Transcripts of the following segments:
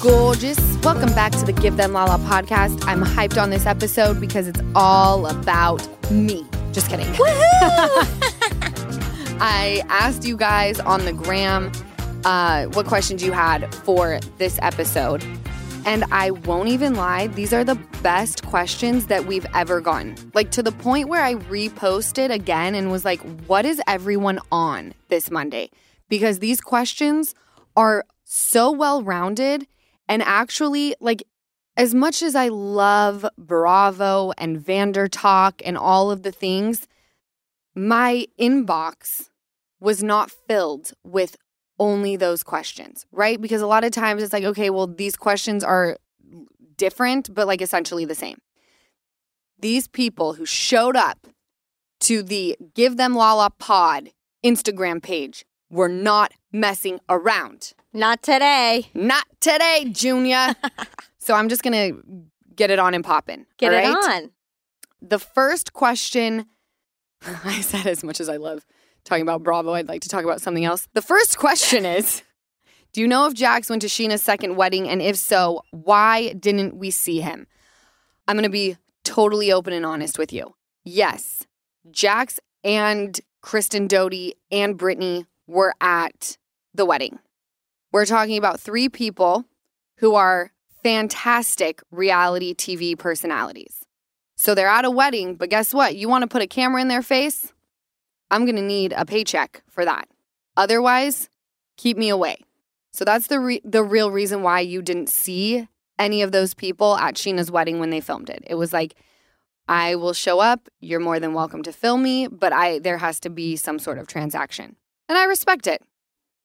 gorgeous? Welcome back to the Give Them Lala podcast. I'm hyped on this episode because it's all about me. Just kidding. I asked you guys on the gram uh, what questions you had for this episode. And I won't even lie, these are the best questions that we've ever gotten. Like to the point where I reposted again and was like, what is everyone on this Monday? Because these questions are so well rounded and actually, like, as much as I love Bravo and Vander Talk and all of the things, my inbox was not filled with only those questions, right? Because a lot of times it's like, okay, well, these questions are different, but like essentially the same. These people who showed up to the Give Them Lala Pod Instagram page were not messing around. Not today. Not today, Junior. so I'm just going to get it on and popping. Get all it on. The first question I said as much as I love talking about Bravo, I'd like to talk about something else. The first question is Do you know if Jax went to Scheana's second wedding? And if so, why didn't we see him? I'm going to be totally open and honest with you. Yes, Jax and Kristen Doute and Brittany were at the wedding. We're talking about three people who are fantastic reality TV personalities. So they're at a wedding, but guess what? You want to put a camera in their face? I'm going to need a paycheck for that. Otherwise, keep me away. So that's the re- the real reason why you didn't see any of those people at Scheana's wedding when they filmed it. It was like I will show up, you're more than welcome to film me, but I there has to be some sort of transaction. And I respect it.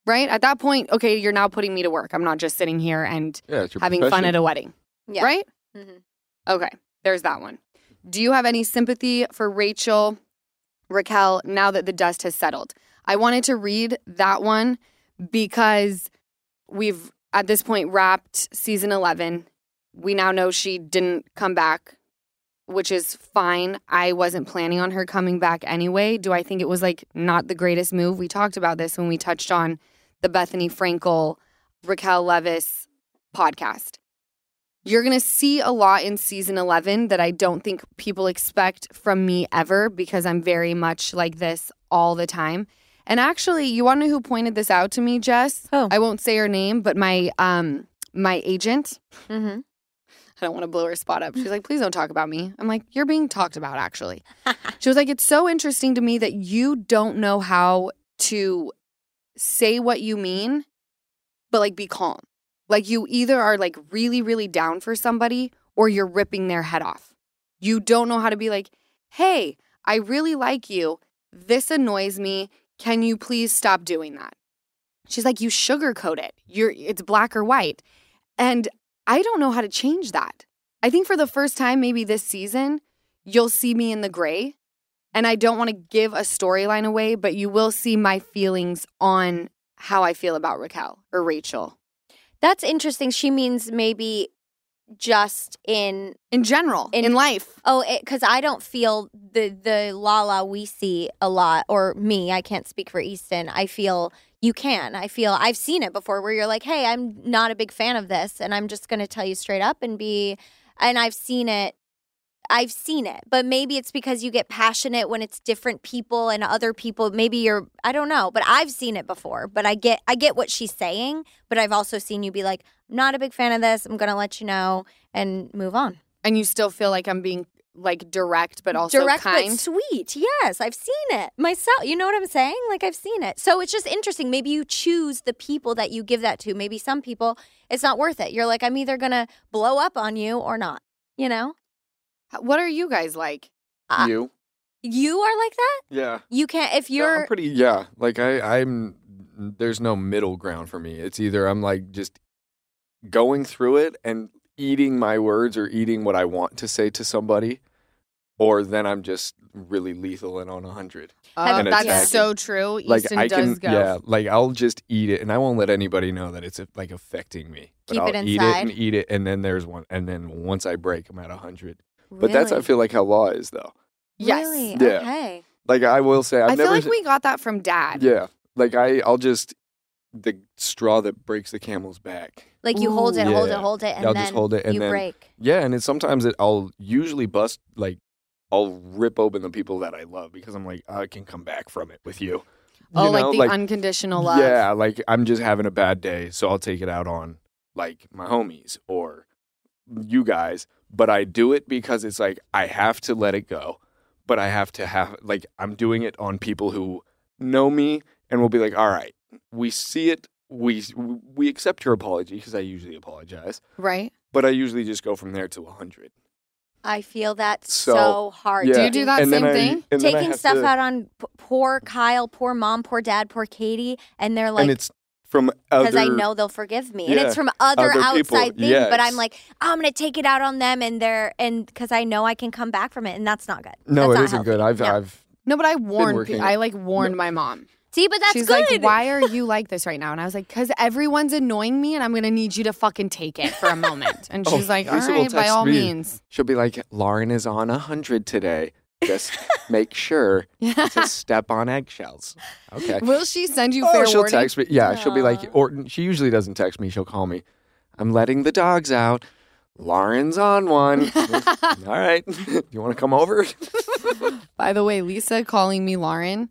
Right? At that point, okay, you're now putting me to work. I'm not just sitting here and Yeah, it's your having fun at a wedding. Yeah. Right? Mhm. Okay, there's that one. Do you have any sympathy for Rachel, Raquel, now that the dust has settled? I wanted to read that one because we've at this point wrapped season 11. We now know she didn't come back, which is fine. I wasn't planning on her coming back anyway. Do I think it was like not the greatest move? We talked about this when we touched on the Bethenny Frankel, Raquel Leviss podcast. You're going to see a lot in season 11 that I don't think people expect from me ever because I'm very much like this all the time. And actually, you want to know who pointed this out to me, Jess? Who? I won't say her name, but my um my agent. Mm-hmm. I don't want to blow her spot up. She's like, "Please don't talk about me." I'm like, "You're being talked about actually." she was like, "It's so interesting to me that you don't know how to say what you mean, but like be calm. Like you either are like really, really down for somebody or you're ripping their head off. You don't know how to be like, hey, I really like you. This annoys me. Can you please stop doing that? She's like, you sugarcoat it. You're it's black or white. And I don't know how to change that. I think for the first time, maybe this season, you'll see me in the gray. And I don't want to give a storyline away, but you will see my feelings on how I feel about Raquel or Rachel That's interesting. She means maybe just in in general in, In- life. oh, because I don't feel the the Lala we see a lot, or me. I can't speak for Easton. I feel you can. I feel I've seen it before, where you're like, hey, I'm not a big fan of this, and I'm just going to tell you straight up and be. And I've seen it. I've seen it, but maybe it's because you get passionate when it's different people and other people. Maybe you're, I don't know, but I've seen it before. But I get, I get what she's saying. But I've also seen you be like, I'm not a big fan of this. I'm gonna let you know and move on. And you still feel like I'm being like direct, but also Direct kind. but sweet. Yes, I've seen it myself. You know what I'm saying? Like I've seen it. So it's just interesting. Maybe you choose the people that you give that to. Maybe some people it's not worth it. You're like, I'm either gonna blow up on you or not. You know? what are you guys like? Uh, you? You are like that. Yeah. You can't if you're I'm pretty. Yeah. Like I, I'm. There's no middle ground for me. It's either I'm like just going through it and eating my words or eating what I want to say to somebody, or then I'm just really lethal and on a hundred. Oh, And that's attacking. so true. Like Easton I does can, go. yeah. Like I'll just eat it, and I won't let anybody know that it's like affecting me. But Keep I'll it eat it inside. and eat it, and then there's one, and then once I break, I'm at a hundred. But that's I feel like how law is though. Yes. Really? Yeah. Okay. Like I will say, I've I feel never. like we got that from dad. Yeah. Like I, I'll just the straw that breaks the camel's back. Like you hold it, hold it, hold it, and I'll then just hold it and you then break. Yeah, and it's sometimes it I'll usually bust like I'll rip open the people that I love because I'm like oh, I can come back from it with you. oh, You know, like the unconditional love. Yeah, like I'm just having a bad day, so I'll take it out on like my homies or you guys. But I do it because it's like I have to let it go, but I have to have like I'm doing it on people who know me and will be like, all right, we see it, we we accept your apology because I usually apologize, Right? but I usually just go from there to hundred. I feel that so, So, hard. Yeah. Do you do that and same thing? I Taking stuff to- out on p- poor Kyle, poor mom, poor dad, poor Katie, and they're like, and it's from other because I know they'll forgive me, and it's from other, other people, outside things. But I'm yes. like, oh, I'm gonna take it out on them, and they're and because I know I can come back from it, and that's not good. No, That's it not isn't healthy. good. I've No. I've No, but I warned. working. I like warned my mom. See, but that's She's good. like, "Why are you like this right now?" And I was like, "Cause everyone's annoying me, and I'm gonna need you to fucking take it for a moment." And Oh, she's like, "All Lisa will right, by text all me. means." she'll be like, Lauren is on a hundred today. Just make sure to step on eggshells. Okay. Will she send you Oh, fair she'll warning? text me. Yeah, she'll be like, Aw. or she usually doesn't text me. She'll call me. I'm letting the dogs out. Lauren's on one. All right. you want to come over? By the way, Lisa calling me Lauren,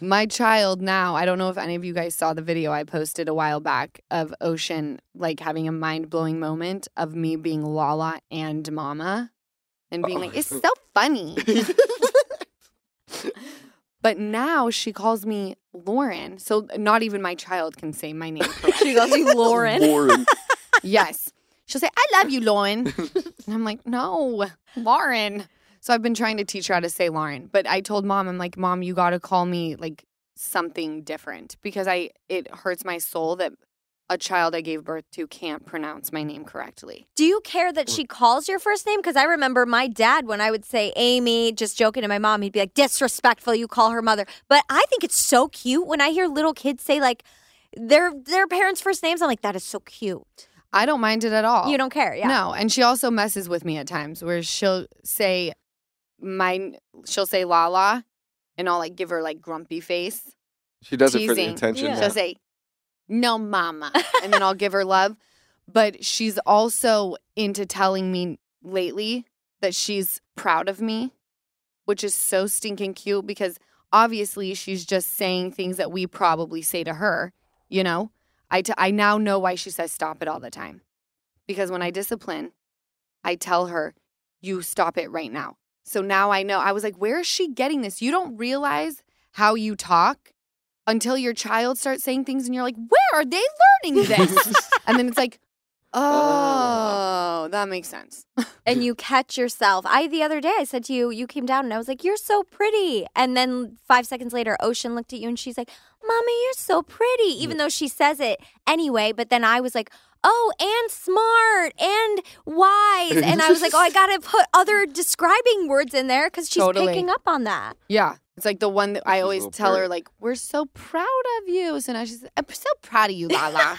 my child now, I don't know if any of you guys saw the video I posted a while back of Ocean like having a mind blowing moment of me being Lala and Mama and being Oh. like, it's so funny. but now she calls me Lauren. So not even my child can say my name she calls you Lauren. Lauren. yes. She'll say, I love you, Lauren. and I'm like, no, Lauren. So I've been trying to teach her how to say Lauren. But I told mom, I'm like, Mom, you got to call me like something different because I it hurts my soul that a child I gave birth to can't pronounce my name correctly. Do you care that she calls your first name? Because I remember my dad when I would say Amy, just joking to my mom, he'd be like, disrespectful, you call her mother. But I think it's so cute when I hear little kids say like their their parents' first names. I'm like, that is so cute. I don't mind it at all. You don't care, yeah. No, and she also messes with me at times where she'll say my she'll say Lala and I'll like give her like grumpy face. She does it for the Teasing. attention. Yeah. now. She'll say, "No, mama," and then I'll give her love. But she's also into telling me lately that she's proud of me, which is so stinking cute because obviously she's just saying things that we probably say to her. You know, I t- I now know why she says stop it all the time because when I discipline, I tell her, "You stop it right now." So now I know. I was like, "Where is she getting this?" You don't realize how you talk until your child starts saying things and you're like, where are they learning this? and then it's like, oh, oh that makes sense. and you catch yourself. I the other day I said to you, you came down and I was like, "You're so pretty." And then 5 seconds later Ocean looked at you and she's like, "Mommy, you're so pretty." Even though she says it anyway, but then I was like, "Oh, and smart and wise." And I was like, "Oh, I got to put other describing words in there cuz she's Totally. picking up on that." Yeah. It's like the one that I always little tell her, like, we're so proud of you. So now she's, I'm so proud of you, Lala.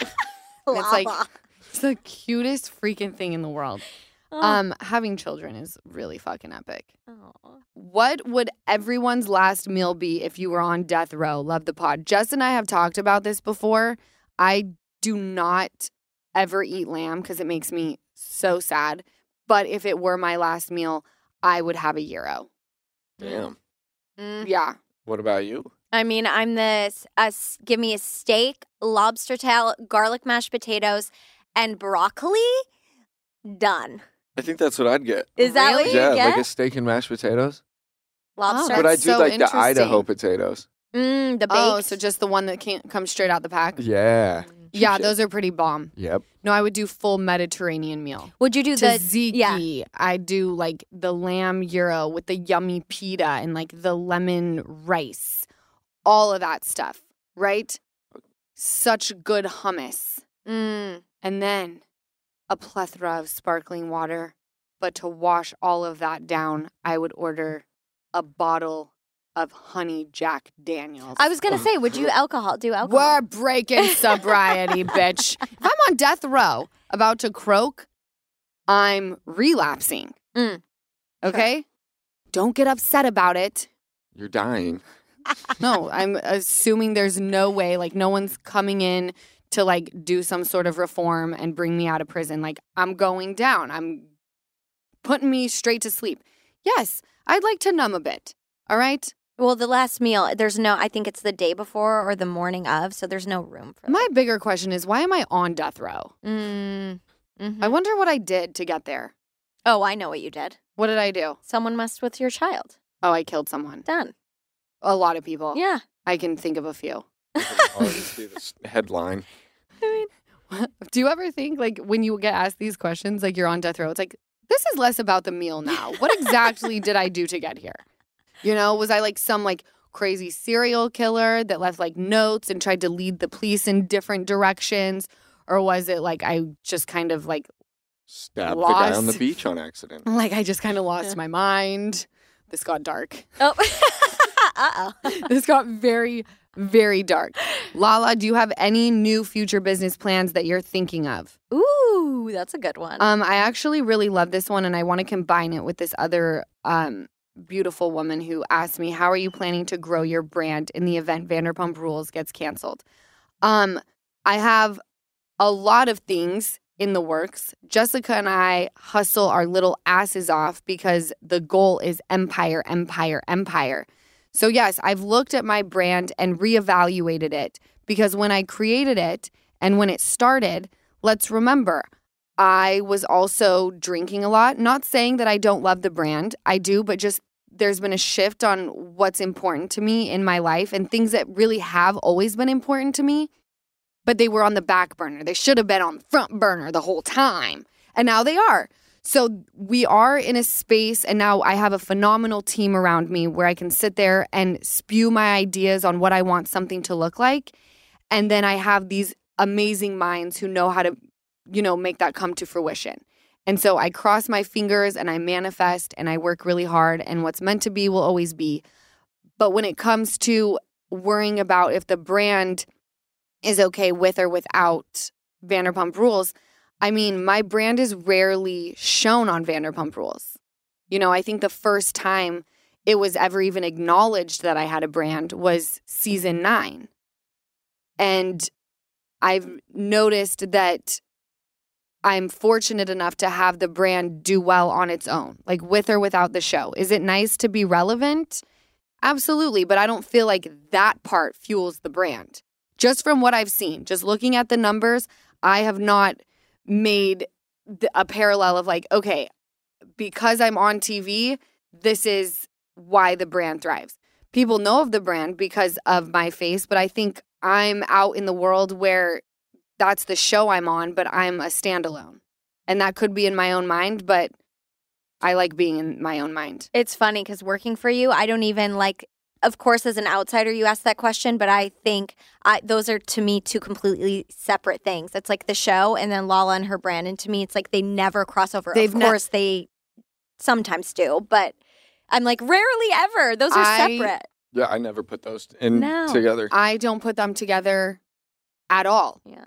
And it's like- it's the cutest freaking thing in the world. Oh. Um, having children is really fucking epic. Aw. What would everyone's last meal be if you were on death row? Love the pod. Jess and I have talked about this before. I do not ever eat lamb because it makes me so sad. But if it were my last meal, I would have a gyro. Damn. Mm. Yeah. What about you? I mean, I'm this. Uh, give me a steak, lobster tail, garlic mashed potatoes, and broccoli. Done. I think that's what I'd get. Is that what Really? you yeah, get? like a steak and mashed potatoes. lobster. Oh, but I do so like the. Idaho potatoes. mm, the baked. Oh, so just the one that can't come straight out the pack? Yeah. Yeah, those are pretty bomb. Yep. No, I would do full Mediterranean meal. Would you do the? Tzatziki. I do like the lamb gyro with the yummy pita and like the lemon rice, all of that stuff, right? Such good hummus. Mm, And then a plethora of sparkling water. But to wash all of that down, I would order a bottle of honey Jack Daniels. I was gonna say, would you alcohol? Do alcohol? We're breaking sobriety, bitch. If I'm on death row about to croak, I'm relapsing. Mm. Okay? Don't get upset about it. You're dying. no, I'm assuming there's no way, like, no one's coming in to like do some sort of reform and bring me out of prison. Like, I'm going down. I'm putting me straight to sleep. Yes, I'd like to numb a bit. All right. Well, the last meal, there's no, I think it's the day before or the morning of, so there's no room for My bigger question is why am I on death row? Mm, mhm. I wonder what I did to get there. Oh, I know what you did. What did I do? Someone messed with your child. Oh, I killed someone. Done. A lot of people. Yeah. I can think of a few. Already see this headline. I mean, do you ever think, like, when you get asked these questions, like you're on death row, it's like, this is less about the meal now. What exactly did I do to get here? You know, was I like some like crazy serial killer that left like notes and tried to lead the police in different directions? Or was it like I just kind of like, Stabbed the guy on the beach on accident. like I just kind of lost my mind? This got dark. Oh. uh oh. this got very, very dark. Lala, do you have any new future business plans that you're thinking of? Ooh, that's a good one. Um, I actually really love this one, and I want to combine it with this other um, beautiful woman who asked me, "How are you planning to grow your brand in the event Vanderpump Rules gets canceled?" Um, I have a lot of things in the works. Jessica and I hustle our little asses off because the goal is empire, empire, empire. So, yes, I've looked at my brand and reevaluated it because when I created it and when it started, let's remember, I was also drinking a lot. Not saying that I don't love the brand, I do, but just there's been a shift on what's important to me in my life and things that really have always been important to me, but they were on the back burner. They should have been on the front burner the whole time. And now they are. So we are in a space, and now I have a phenomenal team around me where I can sit there and spew my ideas on what I want something to look like. And then I have these amazing minds who know how to, you know, make that come to fruition. And so I cross my fingers and I manifest and I work really hard, and what's meant to be will always be. But when it comes to worrying about if the brand is okay with or without Vanderpump Rules, I mean, my brand is rarely shown on Vanderpump Rules. You know, I think the first time it was ever even acknowledged that I had a brand was season nine. And I've noticed that I'm fortunate enough to have the brand do well on its own, like with or without the show. Is it nice to be relevant? Absolutely, but I don't feel like that part fuels the brand. Just from what I've seen, just looking at the numbers, I have not made a parallel of like, okay, because I'm on TV, this is why the brand thrives. People know of the brand because of my face, but I think I'm out in the world where that's the show I'm on, but I'm a standalone. And that could be in my own mind, but I like being in my own mind. It's funny because working for you, I don't even like. Of course, as an outsider, you ask that question, but I think I, those are to me two completely separate things. It's like the show, and then Lala and her brand, and to me, it's like they never cross over. They've of ne- course, they sometimes do, but I'm like rarely ever. Those are I- separate. Yeah, I never put those in No. together. I don't put them together at all. Yeah.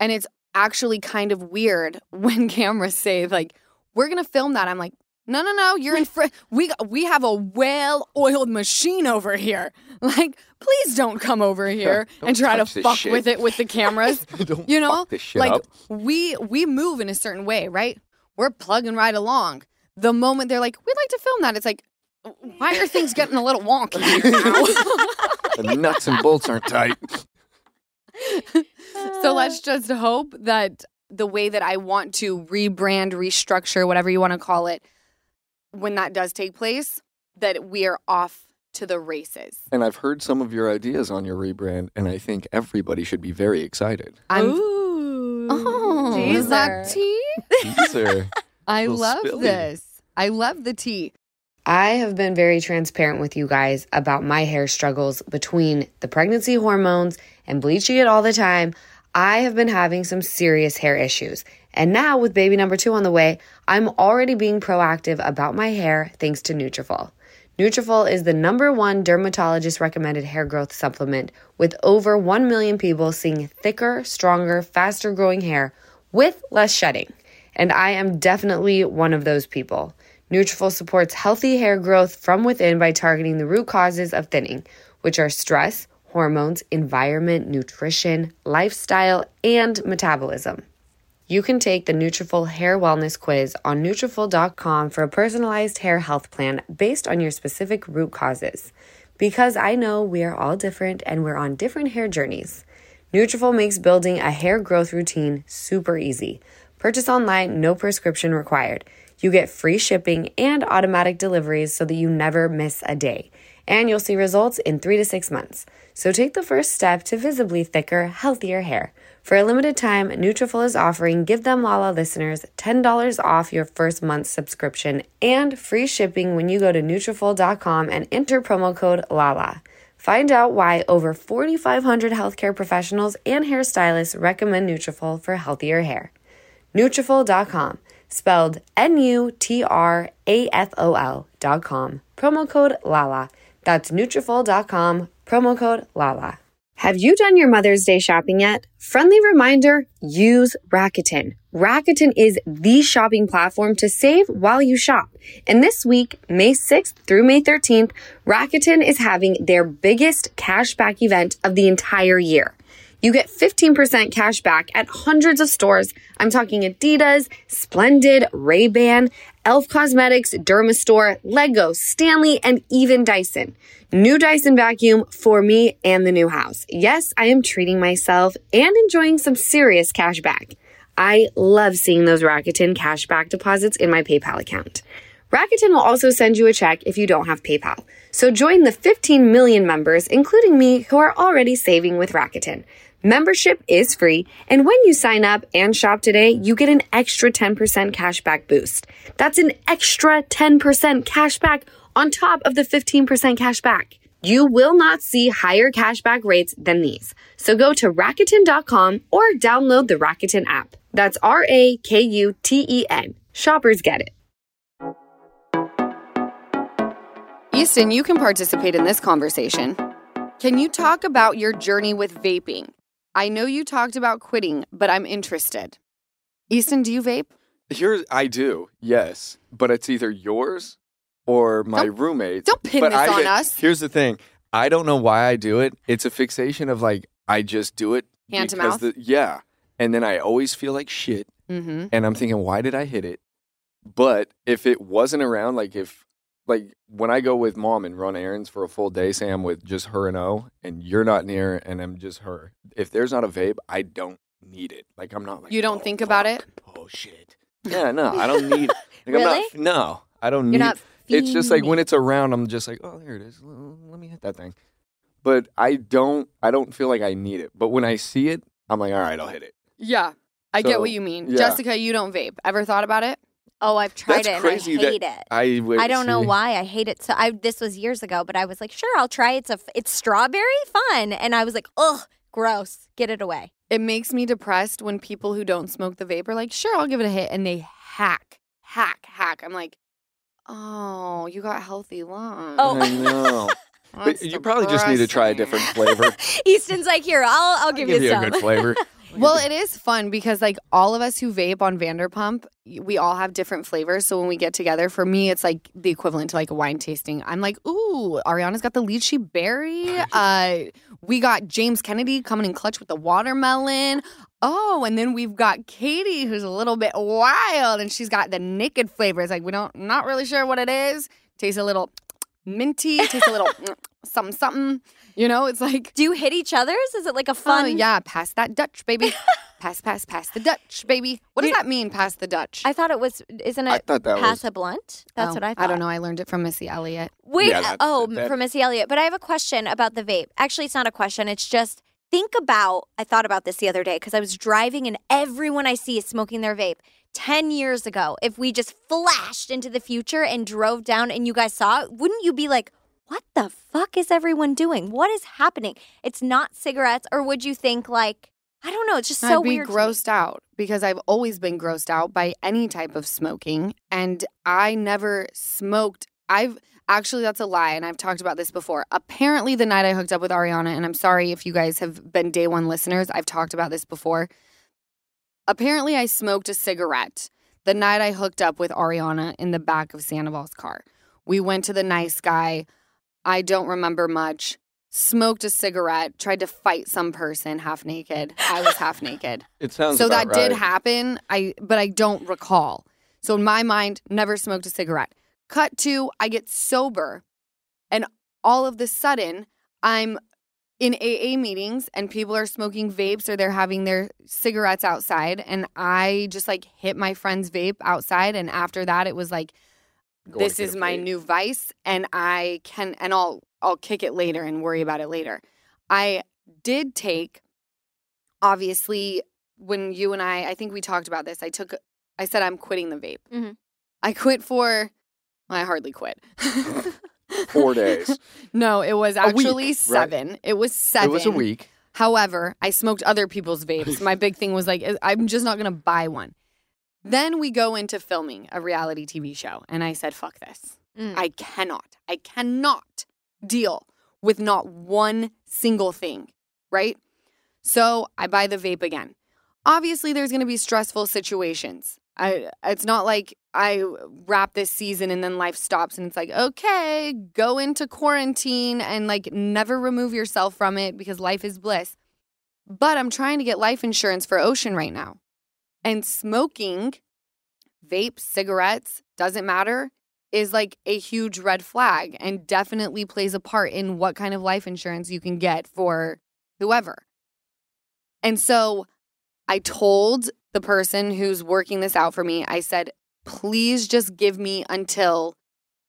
And it's actually kind of weird when cameras say like, "We're gonna film that." I'm like, "No, no, no! You're in front. We we have a well-oiled machine over here. Like, please don't come over here and try to fuck shit." with it with the cameras. You know, fuck this shit like up. we we move in a certain way, right? We're plugging right along. The moment they're like, "We'd like to film that," it's like, why are things getting a little wonky? The nuts and bolts aren't tight. So let's uh. just hope that the way that I want to rebrand, restructure, whatever you want to call it, when that does take place, that we are off to the races. And I've heard some of your ideas on your rebrand, and I think everybody should be very excited. I'm Ooh. Oh, is that Teaser. tea? These I love spilly. this. I love the tea. I have been very transparent with you guys about my hair struggles between the pregnancy hormones and bleaching it all the time. I have been having some serious hair issues. And now with baby number 2 on the way, I'm already being proactive about my hair thanks to Nutrafol. Nutrafol is the number 1 dermatologist recommended hair growth supplement with over 1 million people seeing thicker, stronger, faster growing hair with less shedding. And I am definitely one of those people. Nutrafol supports healthy hair growth from within by targeting the root causes of thinning, which are stress, hormones, environment, nutrition, lifestyle, and metabolism. You can take the Nutrafol Hair Wellness Quiz on Nutrafol.com for a personalized hair health plan based on your specific root causes. Because I know we are all different and we're on different hair journeys. Nutrafol makes building a hair growth routine super easy. Purchase online, no prescription required. You get free shipping and automatic deliveries so that you never miss a day. And you'll see results in three to six months. So take the first step to visibly thicker, healthier hair. For a limited time, Nutrafol is offering Give Them Lala listeners $10 off your first month's subscription and free shipping when you go to Nutrafol.com and enter promo code LALA. Find out why over 4,500 healthcare professionals and hairstylists recommend Nutrafol for healthier hair. Nutrafol.com, spelled N-U-T-R-A-F-O-L dot com. Promo code LALA. That's Nutrafol.com, promo code LALA. Have you done your Mother's Day shopping yet? Friendly reminder, use Rakuten. Rakuten is the shopping platform to save while you shop. And this week, May 6th through May 13th, Rakuten is having their biggest cashback event of the entire year. You get 15% cash back at hundreds of stores. I'm talking Adidas, Splendid, Ray-Ban, Elf Cosmetics, Dermastore, Lego, Stanley, and even Dyson. New Dyson vacuum for me and the new house. Yes, I am treating myself and enjoying some serious cash back. I love seeing those Rakuten cash back deposits in my PayPal account. Rakuten will also send you a check if you don't have PayPal. So join the 15 million members, including me, who are already saving with Rakuten. Membership is free, and when you sign up and shop today, you get an extra 10% cashback boost. That's an extra 10% cashback on top of the 15% cashback. You will not see higher cashback rates than these. So go to Rakuten.com or download the Rakuten app. That's R A K U T E N. Shoppers get it. Easton, you can participate in this conversation. Can you talk about your journey with vaping? I know you talked about quitting, but I'm interested. Easton, do you vape? Here, I do, yes, but it's either yours or my roommate's. Don't pin But this I- on us. Here's the thing: I don't know why I do it. It's a fixation of like I just do it Hand to mouth? The, yeah, and then I always feel like shit, Mm-hmm. and I'm thinking, why did I hit it? But if it wasn't around, like if like when I go with mom and run errands for a full day, Sam, with just her and O, and you're not near, and I'm just her. If there's not a vape, I don't need it. Like I'm not like You don't "Oh, think about fuck. it? Oh shit. Yeah, no, I don't need. Like, I'm not, no, I don't You're need. not. it's just like when it's around, I'm just like, oh, there it is. Let me hit that thing. But I don't. I don't feel like I need it. But when I see it, I'm like, all right, I'll hit it. Yeah, I get what you mean. yeah. Jessica, you don't vape. Ever thought about it? Oh, I've tried That's it and crazy I that- hate it. I would I don't know why I hate it. So I this was years ago, but I was like, sure, I'll try. It's a f- it's strawberry fun, and I was like, ugh, gross. Get it away. It makes me depressed when people who don't smoke the vape are like, sure, I'll give it a hit. And they hack, hack, hack. I'm like, oh, you got healthy lungs. Oh. I know. but you probably just need to try a different flavor. Easton's like, here, I'll I'll give, you, a some. good flavor. Well, it is fun because like all of us who vape on Vanderpump, we all have different flavors. So when we get together, for me, it's like the equivalent to like a wine tasting. I'm like, ooh, Ariana's got the lychee berry. Uh, we got James Kennedy coming in clutch with the watermelon. Oh, and then we've got Katie, who's a little bit wild, and she's got the naked flavors. Like we don't, not really sure what it is. Tastes a little minty. Tastes a little something, something. You know, it's like Do you hit each other's? Is it like a Fun. fun? yeah, pass that Dutch, baby. pass, pass, pass the Dutch, baby. What does You- that mean, pass the Dutch? I thought it was. Isn't it? I it thought that pass was. a blunt? That's Oh, what I thought. I don't know. I learned it from Missy Elliott. Wait, Yeah, that- oh, that- from Missy Elliott. But I have a question about the vape. Actually, it's not a question. It's just think about. I thought about this the other day because I was driving and everyone I see is smoking their vape. 10 years ago, if we just flashed into the future and drove down and you guys saw it, wouldn't you be like, what the fuck is everyone doing? What is happening? It's not cigarettes. Or would you think, like, I don't know. It's just so I'd be weird. grossed out because I've always been grossed out by any type of smoking, and I never smoked. I've actually that's a lie, and I've talked about this before. Apparently, the night I hooked up with Ariana, and I'm sorry if you guys have been day one listeners. I've talked about this before. Apparently, I smoked a cigarette the night I hooked up with Ariana in the back of Sandoval's car. We went to the nice guy. I don't remember much. smoked a cigarette, tried to fight some person half naked. I was half naked. It sounds so that about did happen. I but I don't recall. So in my mind, never smoked a cigarette. Cut to I get sober, and all of the sudden I'm in AA meetings and people are smoking vapes or they're having their cigarettes outside, and I just like hit my friend's vape outside, and after that it was like this is my new vice and I can and I'll I'll kick it later and worry about it later. I did take obviously when you and I I think we talked about this. I took I said I'm quitting the vape. Mhm. I quit for I hardly quit. Four days. no, it was A week, actually right? 7. It was 7. It was a week. However, I smoked other people's vapes. My big thing was like, I'm just not going to buy one. Then we go into filming a reality TV show, and I said, fuck this. Mm. I cannot, I cannot deal with not one single thing, right? So I buy the vape again. Obviously, there's going to be stressful situations. I, it's not like I wrap this season and then life stops and it's like, okay, go into quarantine and like never remove yourself from it because life is bliss. But I'm trying to get life insurance for Ocean right now. And smoking, vape, cigarettes, doesn't matter, is like a huge red flag and definitely plays a part in what kind of life insurance you can get for whoever. And so I told the person who's working this out for me, I said, please just give me until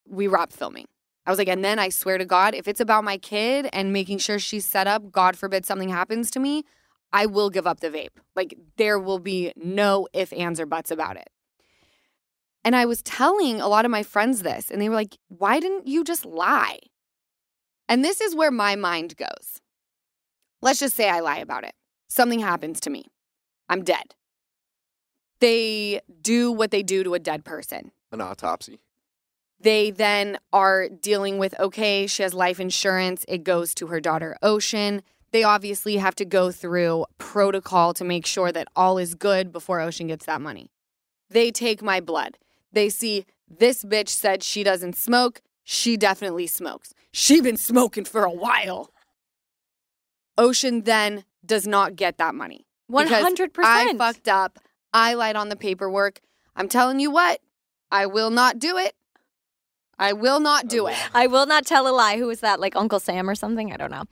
we wrap filming. I was like, and then I swear to God, if it's about my kid and making sure she's set up, God forbid something happens to me, I will give up the vape. Like, there will be no ifs, ands, or buts about it. And I was telling a lot of my friends this, and they were like, why didn't you just lie? And this is where my mind goes. Let's just say I lie about it. Something happens to me. I'm dead. They do what they do to a dead person. An autopsy. They then are dealing with okay, she has life insurance, it goes to her daughter Ocean. They obviously have to go through protocol to make sure that all is good before Ocean gets that money. They take my blood. They see this bitch said she doesn't smoke. She definitely smokes. She been smoking for a while. Ocean then does not get that money. One because hundred I percent. fucked up. I lied on the paperwork. I'm telling you what, I will not do it. I will not do it. I will not tell a lie. Who was that? Like Uncle Sam or something? I don't know.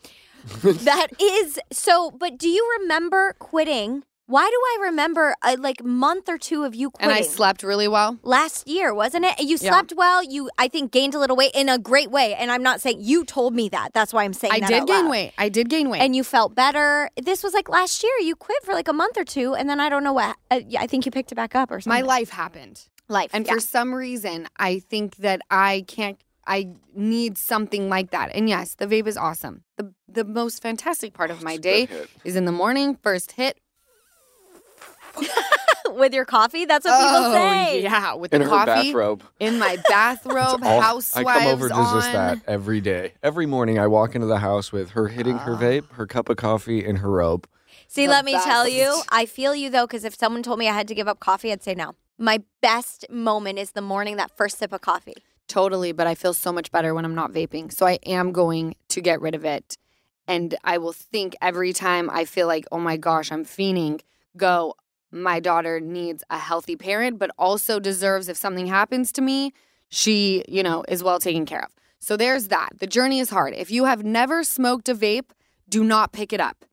that is so. But do you remember quitting? Why do I remember a like month or two of you And? I slept really well. last year, wasn't it? You Yeah. slept well. You, I think, gained a little weight in a great way. And I'm not saying you told me that. That's why I'm saying I did gain loud. weight. I did gain weight. And you felt better. This was like last year. You quit for like a month or two, and then I don't know what. Uh, I think you picked it back up or something. my life happened. life, And yeah. for some reason, I think that I can't I need something like that. And yes, the vape is awesome. The the most fantastic part of my day is in the morning, first hit. with your coffee. That's what people oh, say. yeah, with In the her coffee bathrobe. in my bathrobe, All- housewives I come over to on. just that every day. Every morning I walk into the house with her hitting her Ah. vape, her cup of coffee, and her robe. See, The let me tell you, I feel you though, because if someone told me I had to give up coffee, I'd say no. My best moment is the morning that first sip of coffee. Totally, but I feel so much better when I'm not vaping. So I am going to get rid of it. And I will think every time I feel like, oh my gosh, I'm fiending, go, my daughter needs a healthy parent, but also deserves if something happens to me, she, you know, is well taken care of. So there's that. The journey is hard. If you have never smoked a vape, do not pick it up.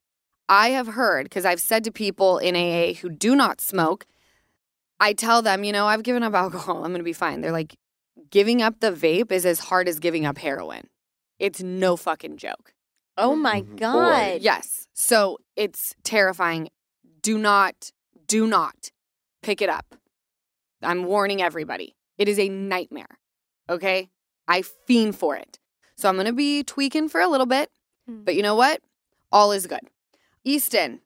I have heard, because I've said to people in AA who do not smoke, I tell them, you know, I've given up alcohol. I'm going to be fine. They're like, giving up the vape is as hard as giving up heroin. It's no fucking joke. Oh my Mhm. Boy. god! Yes. So it's terrifying. Do not, do not pick it up. I'm warning everybody. It is a nightmare. Okay. I fiend for it. So I'm going to be tweaking for a little bit. Hmm. But you know what? All is good. Easton,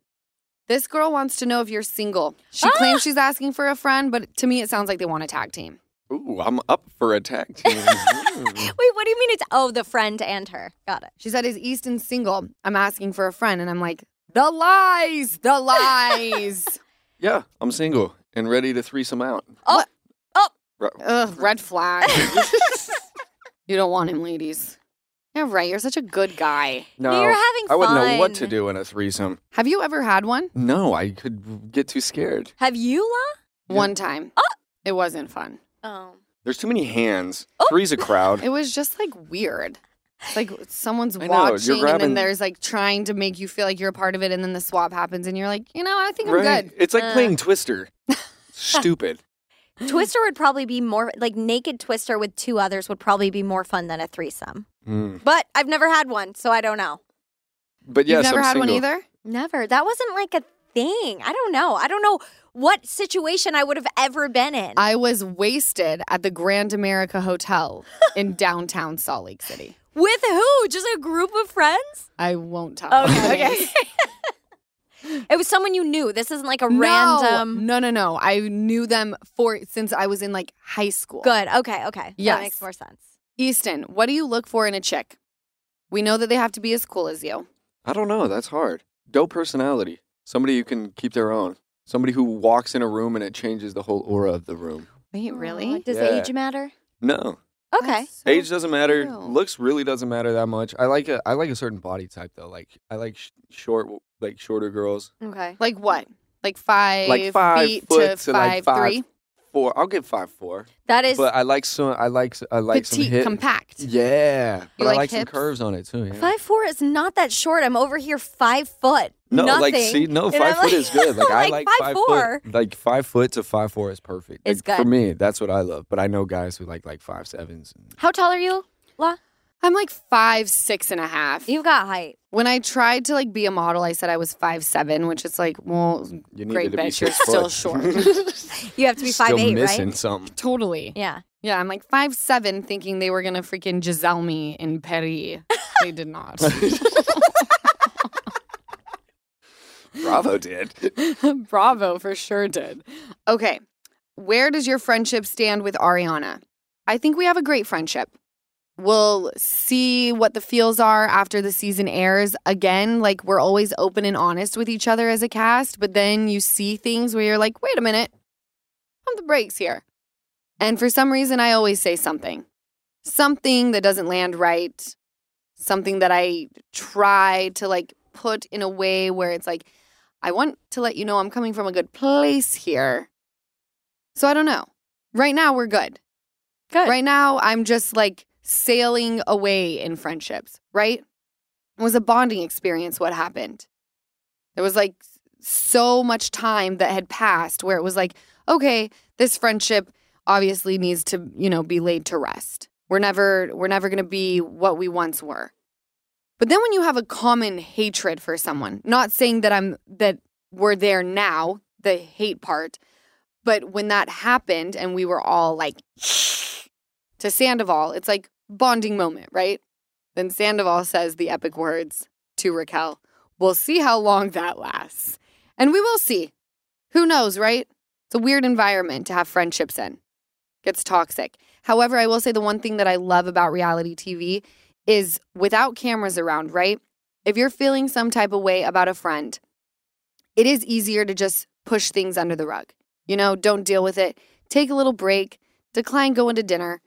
this girl wants to know if you're single. She Ah! claims she's asking for a friend, but to me, it sounds like they want a tag team. Ooh, I'm up for a tag team. Wait, what do you mean? It's oh, the friend and her. Got it. She said, Is Easton single? I'm asking for a friend. And I'm like, The lies, the lies. yeah, I'm single and ready to threesome out. Oh, oh. Ru- Ugh, red flag. you don't want him, ladies. Yeah, right. You're such a good guy. No, You're having I wouldn't know what to fun. do in a threesome. Have you ever had one? No, I could get too scared. Have you, La? Yeah. One time. Oh, It wasn't fun. Oh. There's too many hands. Oh. Three's a crowd. It was just like weird. It's like someone's I know, you're watching, and grabbing- then there's like trying to make you feel like you're a part of it, and then the swap happens, and you're like, you know, I think I'm right? good. It's like Uh. playing Twister. Stupid. Twister would probably be more like naked Twister with two others would probably be more fun than a threesome. Mm. But I've never had one, so I don't know. But yes, You've never I'm had one either. Never. That wasn't like a thing. I don't know. I don't know what situation I would have ever been in. I was wasted at the Grand America Hotel in downtown Salt Lake City. With who? Just a group of friends? I won't tell. Okay. okay. it was someone you knew. This isn't like a No. random. No, no, no. I knew them for since I was in like high school. Good. Okay. Okay. Yes. That makes more sense. Easton, what do you look for in a chick? We know that they have to be as cool as you. I don't know. That's hard. Dope personality. Somebody who can keep their own. Somebody who walks in a room and it changes the whole aura of the room. Wait, Aw, really? Does Yeah. age matter? No, Okay. That's so age doesn't matter. true. Looks really doesn't matter that much. I like a I like a certain body type though. Like I like sh- short, like shorter girls. Okay. Like what? Like five, Like five feet foot to to, five, like, five three. Four. I'll give five four. That is But I like some. I like. s- I like some Petite, hip. compact. Yeah, but I like like some hips? curves on it too. Yeah. five four is not that short. I'm over here five foot. No, Nothing. like see, no, And five I'm foot like- is good. Like, I like like five five four. foot. Like five foot to five four is perfect. It's Like, for me. That's what I love. But I know guys who like like five sevens. And How tall are you, La? I'm like five, six and a half. You've got height. When I tried to like be a model, I said I was five seven, which is like, well, you great to be bitch, you're still short. You have to be Still five eight, missing right? something. totally. Yeah. Yeah, I'm like five seven, thinking they were gonna freaking Giselle me in Paris. they did not. Bravo did. Bravo for sure did. Okay, where does your friendship stand with Ariana? I think we have a great friendship. We'll see what the feels are after the season airs. Again, like we're always open and honest with each other as a cast, but then you see things where you're like, wait a minute, pump the brakes here. And for some reason, I always say something, something that doesn't land right, something that I try to like put in a way where it's like, I want to let you know I'm coming from a good place here. So I don't know. Right now, we're good. Good. Right now, I'm just like sailing away in friendships, right? It was a bonding experience, what happened. There was like so much time that had passed where it was like, okay, this friendship obviously needs to, you know, be laid to rest. We're never we're never going to be what we once were. But then when you have a common hatred for someone, not saying that I'm that we're there now, the hate part, but when that happened and we were all like to Sandoval, it's like bonding moment, right? Then Sandoval says the epic words to Raquel. We'll see how long that lasts. And we will see. Who knows, right? It's a weird environment to have friendships in. Gets toxic. However, I will say the one thing that I love about reality TV is without cameras around, right? If you're feeling some type of way about a friend, it is easier to just push things under the rug. You know, don't deal with it. Take a little break, decline going to dinner.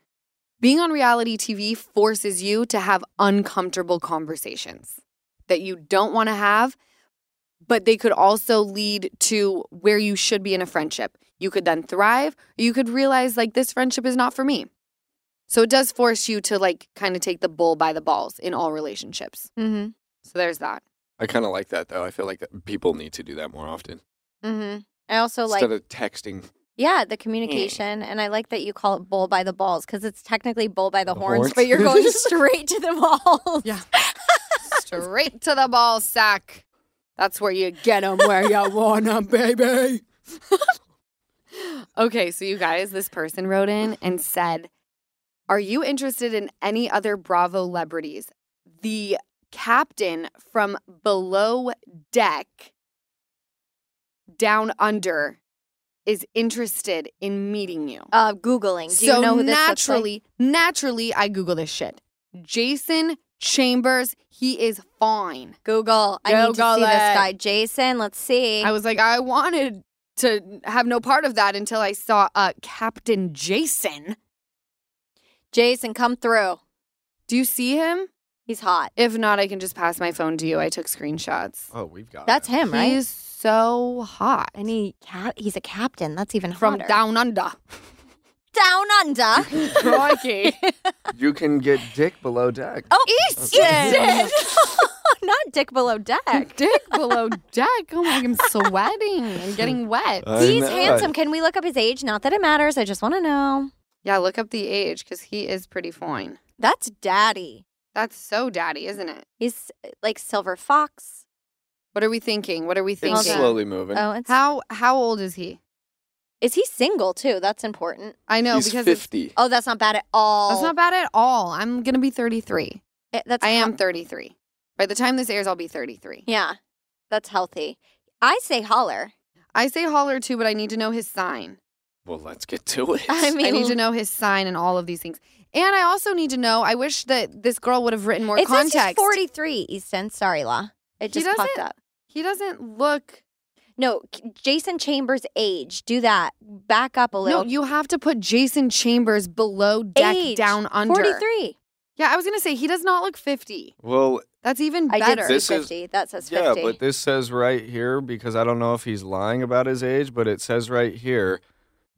Being on reality TV forces you to have uncomfortable conversations that you don't want to have, but they could also lead to where you should be in a friendship. You could then thrive, you could realize like this friendship is not for me. So it does force you to like kind of take the bull by the balls in all relationships. Mm-hmm. So there's that. I kind of like that though. I feel like people need to do that more often Mm-hmm. I also like instead of texting. Yeah, the communication, and I like that you call it bull by the balls because it's technically bull by the, The horns, horns? but you're going straight to the balls. Yeah. Straight to the ball sack. That's where you get them where you want them, baby. okay, so you guys, this person wrote in and said, Are you interested in any other Bravo celebrities? The captain from below deck down under is interested in meeting you. Uh, googling. Do so you know who this looks like? naturally, naturally, I Google this shit. Jason Chambers, he is fine. Google. I need to Google see this guy, Jason. Let's see. I was like, I wanted to have no part of that until I saw uh, Captain Jason. Jason, come through. Do you see him? He's hot. If not, I can just pass my phone to you. I took screenshots. Oh, we've got That's it. him, right? He's so hot. and he ca- he's a captain. That's even From hotter. down under. down under. Crikey. You can get dick below deck. oh, Easton. Not dick below deck. Dick below deck. Oh my, I'm sweating and getting wet. I He's know. handsome. Can we look up his age? Not that it matters. I just want to know. Yeah, look up the age because he is pretty fine. That's daddy. That's so daddy, isn't it? He's uh, like silver fox. What are we thinking? What are we thinking? Hold on. slowly moving. Oh, it's How how old is he? is he single too? That's important. I know He's because it's, 50. Oh, that's not bad at all. that's not bad at all. I'm gonna be 33. That's I am 33. By the time this airs, I'll be 33. yeah, that's healthy. I say holler. I say holler too, but I need to know his sign. Well, let's get to it. I mean, I need to know his sign and all of these things. And I also need to know. I wish that this girl would have written more it says context. he's 43, Easton. Sorry, La. It just popped up. He doesn't look. No, Jason Chambers' age. Do that. Back up a little. No, you have to put Jason Chambers below deck Age. down under. 43. Yeah, I was gonna say he does not look 50. well, That's even I better. did say This is- 50. that says 50. yeah, but this says right here because I don't know if he's lying about his age, but it says right here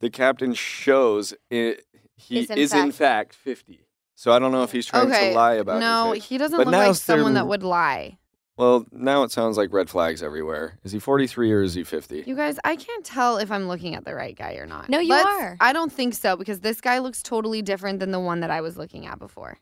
the captain shows it, he Is is, in in, fact 50. So I don't know if he's trying okay. to lie about it. no, his he doesn't But look like someone they're- that would lie. Well, now it sounds like red flags everywhere. Is he 43 or is he 50? You guys, I can't tell if I'm looking at the right guy or not. No, you Let's- are. I don't think so because this guy looks totally different than the one that I was looking at before.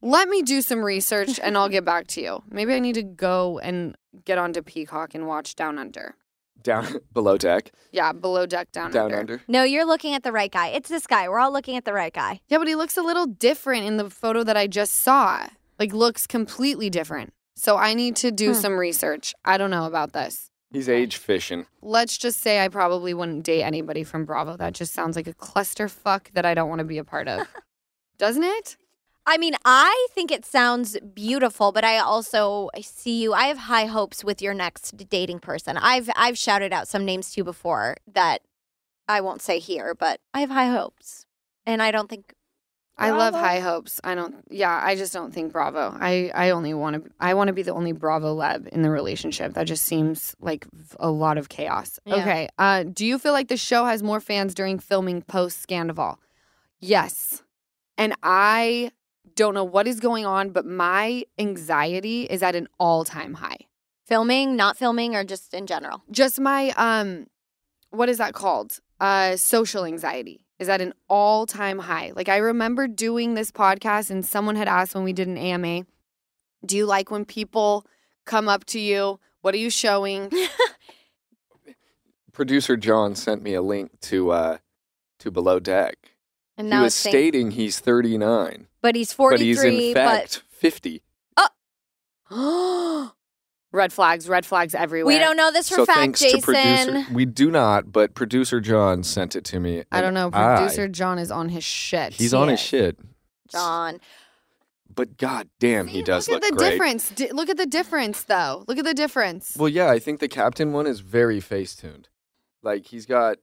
Let me do some research and I'll get back to you. Maybe I need to go and get onto Peacock and watch Down Under. Down below deck, Yeah, below deck down, down under. under. no, you're looking at the right guy. It's this guy. We're all looking at the right guy. Yeah, but he looks a little different in the photo that I just saw. Like looks completely different. So I need to do Hmm. some research. I don't know about this. He's age fishing. Let's just say I probably wouldn't date anybody from Bravo. That just sounds like a clusterfuck that I don't want to be a part of. Doesn't it? I mean, I think it sounds beautiful, but I also see you. I have high hopes with your next dating person. I've I've shouted out some names to you before that I won't say here, but I have high hopes, and I don't think I love high hopes. I don't yeah, I just don't think Bravo. I I only want to I want to be the only Bravo leb in the relationship. That just seems like a lot of chaos. Yeah. Okay. Uh do you feel like the show has more fans during filming post Scandoval? Yes. And I don't know what is going on, but my anxiety is at an all-time high. filming, not filming, or just in general. Just my um what is that called? Uh social anxiety is at an all-time high. Like I remember doing this podcast and someone had asked when we did an AMA, "Do you like when people come up to you? What are you showing?" Producer John sent me a link to uh to below deck. And he was it's saying, stating he's 39, but he's 43. but forty he's three. in But, fact 50. red flags, red flags everywhere. we don't know this for so fact, thanks Jason. to producer, we do not, but producer John sent it to me. I don't and know. I- Producer John is on his shit. he's He on his shit, John. but god damn, he does look look, at the great. difference. Di- look at the difference, though. Look at the difference. Well, yeah, I think the captain one is very face tuned. Like he's got.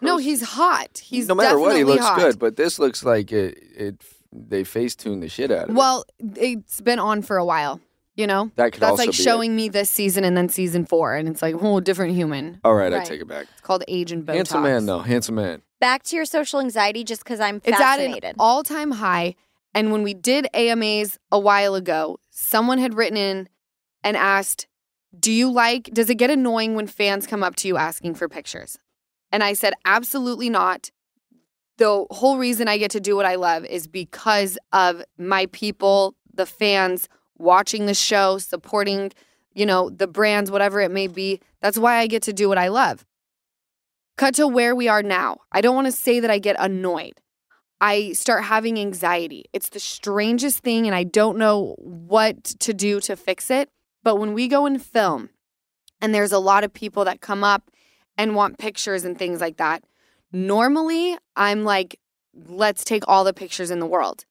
No, he's hot. He's no matter what, he looks hot. good. But this looks like it. It they face tuned the shit out of it. Well, it's been on for a while. You know, That could that's also like be it. showing me this season and then season four, and it's like a whole different human. All right, I take it back. It's called age and Botox. Handsome man, though. Handsome man. Back to your social anxiety, just because I'm It's at an fascinated. all-time high. And when we did AMAs a while ago, someone had written in and asked, "Do you like? Does it get annoying when fans come up to you asking for pictures?" And I said, "Absolutely not." The whole reason I get to do what I love is because of my people, the fans watching the show, supporting, you know, the brands, whatever it may be. That's why I get to do what I love. Cut to where we are now. I don't want to say that I get annoyed. I start having anxiety. It's the strangest thing, and I don't know what to do to fix it. But when we go and film, and there's a lot of people that come up and want pictures and things like that, normally I'm like, let's take all the pictures in the world.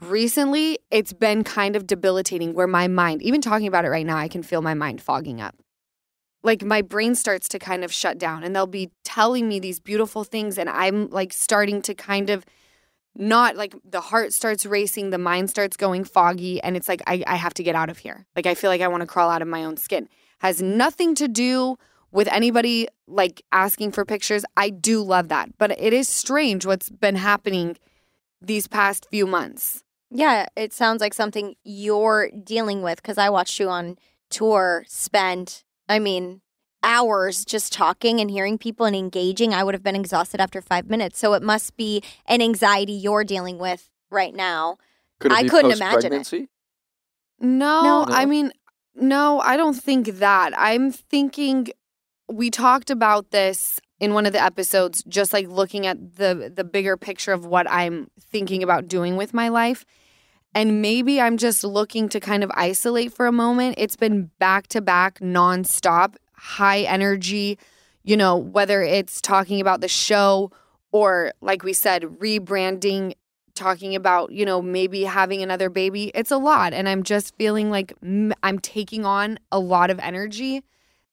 Recently, it's been kind of debilitating where my mind, even talking about it right now, I can feel my mind fogging up. Like my brain starts to kind of shut down, and they'll be telling me these beautiful things, and I'm like starting to kind of not like the heart starts racing, the mind starts going foggy, and it's like I, I have to get out of here. Like I feel like I want to crawl out of my own skin. Has nothing to do with anybody like asking for pictures. I do love that. But it is strange what's been happening these past few months. Yeah, it sounds like something you're dealing with because I watched you on tour spend, I mean, hours just talking and hearing people and engaging. I would have been exhausted after five minutes. So it must be an anxiety you're dealing with right now. Could I couldn't imagine it. No, No. I mean, no, I don't think that. I'm thinking we talked about this in one of the episodes, just like looking at the the bigger picture of what I'm thinking about doing with my life. And maybe I'm just looking to kind of isolate for a moment. It's been back to back, nonstop, high energy, you know, whether it's talking about the show or, like we said, rebranding, talking about, you know, maybe having another baby. It's a lot. And I'm just feeling like I'm taking on a lot of energy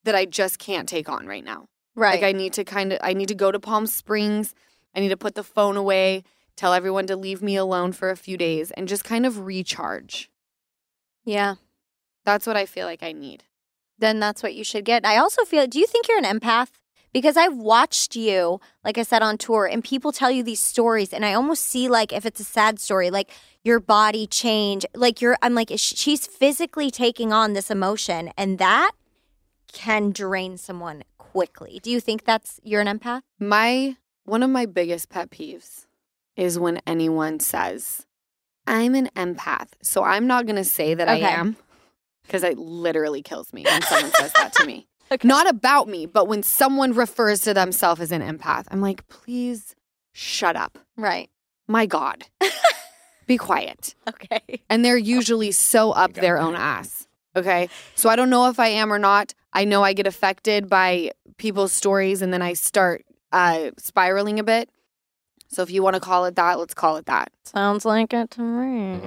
that I just can't take on right now. Right. Like I need to kind of I need to go to Palm Springs. I need to put the phone away, tell everyone to leave me alone for a few days and just kind of recharge. yeah. That's what I feel like I need. then that's what you should get. I also feel, do you think you're an empath? Because I've watched you, like I said, on tour, and people tell you these stories, and I almost see like if it's a sad story, like your body change, like you're, I'm like, she's physically taking on this emotion, and that can drain someone quickly. Do you think that's, you're an empath? My one of my biggest pet peeves is when anyone says, I'm an empath. So I'm not going to say that Okay. I am because it literally kills me when someone says that to me. Okay. Not about me, but when someone refers to themselves as an empath, I'm like, please shut up. Right. My God. Be quiet. Okay. And they're usually so up their own ass. Okay. So I don't know if I am or not. I know I get affected by people's stories and then I start uh, spiraling a bit. So if you want to call it that, let's call it that. Sounds like it to me.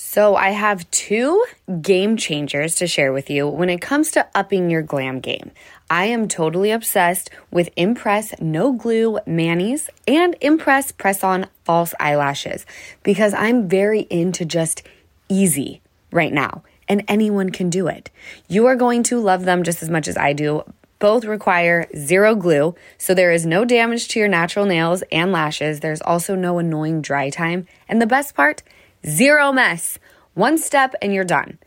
So, I have two game changers to share with you when it comes to upping your glam game. I am totally obsessed with Impress No Glue Manis and Impress Press On False Eyelashes because I'm very into just easy right now, and anyone can do it. You are going to love them just as much as I do. Both require zero glue, so there is no damage to your natural nails and lashes. There's also no annoying dry time. And the best part, zero mess. One step and you're done.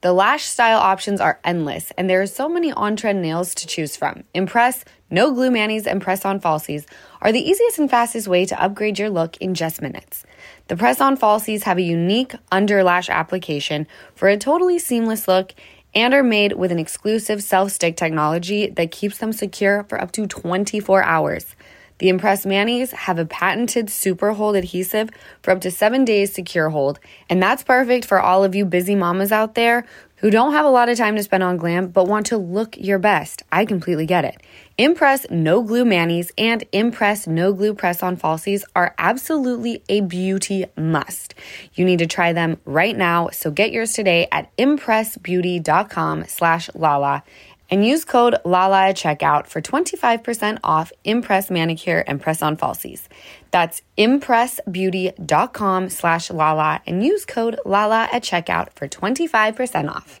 The lash style options are endless, and there are so many on trend nails to choose from. Impress, no glue manis, and press on falsies are the easiest and fastest way to upgrade your look in just minutes. The press on falsies have a unique underlash application for a totally seamless look and are made with an exclusive self stick technology that keeps them secure for up to 24 hours. The Impress Manis have a patented super hold adhesive for up to seven days secure hold, and that's perfect for all of you busy mamas out there who don't have a lot of time to spend on glam but want to look your best. I completely get it. Impress No Glue Manis and Impress No Glue Press On Falsies are absolutely a beauty must. You need to try them right now, so get yours today at impressbeauty.com slash lala and use code LALA at checkout for 25% off Impress Manicure and Press On Falsies. That's impressbeauty.com slash LALA and use code LALA at checkout for 25% off.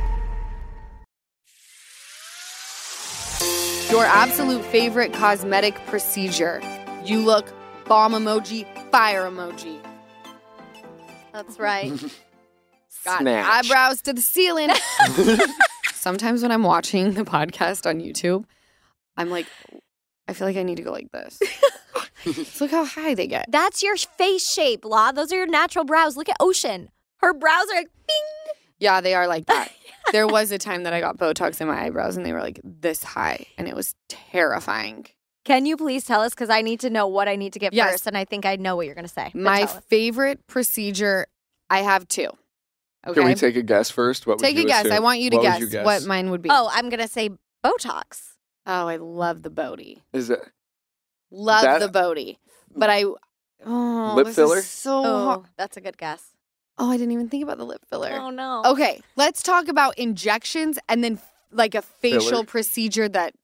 Your absolute favorite cosmetic procedure. You look bomb emoji, fire emoji. That's right. Got Snatch. eyebrows to the ceiling. Sometimes when I'm watching the podcast on YouTube, I'm like, I feel like I need to go like this. Just look how high they get. That's your face shape, La. Those are your natural brows. Look at Ocean. Her brows are like bing. Yeah, they are like that. There was a time that I got Botox in my eyebrows and they were like this high and it was terrifying. Can you please tell us? Because I need to know what I need to get Yes. first, and I think I know what you're going to say. My favorite procedure, I have two. Okay. Can we take a guess first? What would Take a you guess. assume? I want you to guess, you guess? what mine would be. oh, I'm going to say Botox. Oh, I love the Bodie. is it Love That- the Bodie. But I oh, Lip this is filler? so Oh, hard. that's a good guess. Oh, I didn't even think about the lip filler. Oh no. Okay, let's talk about injections and then like a facial Filler? procedure that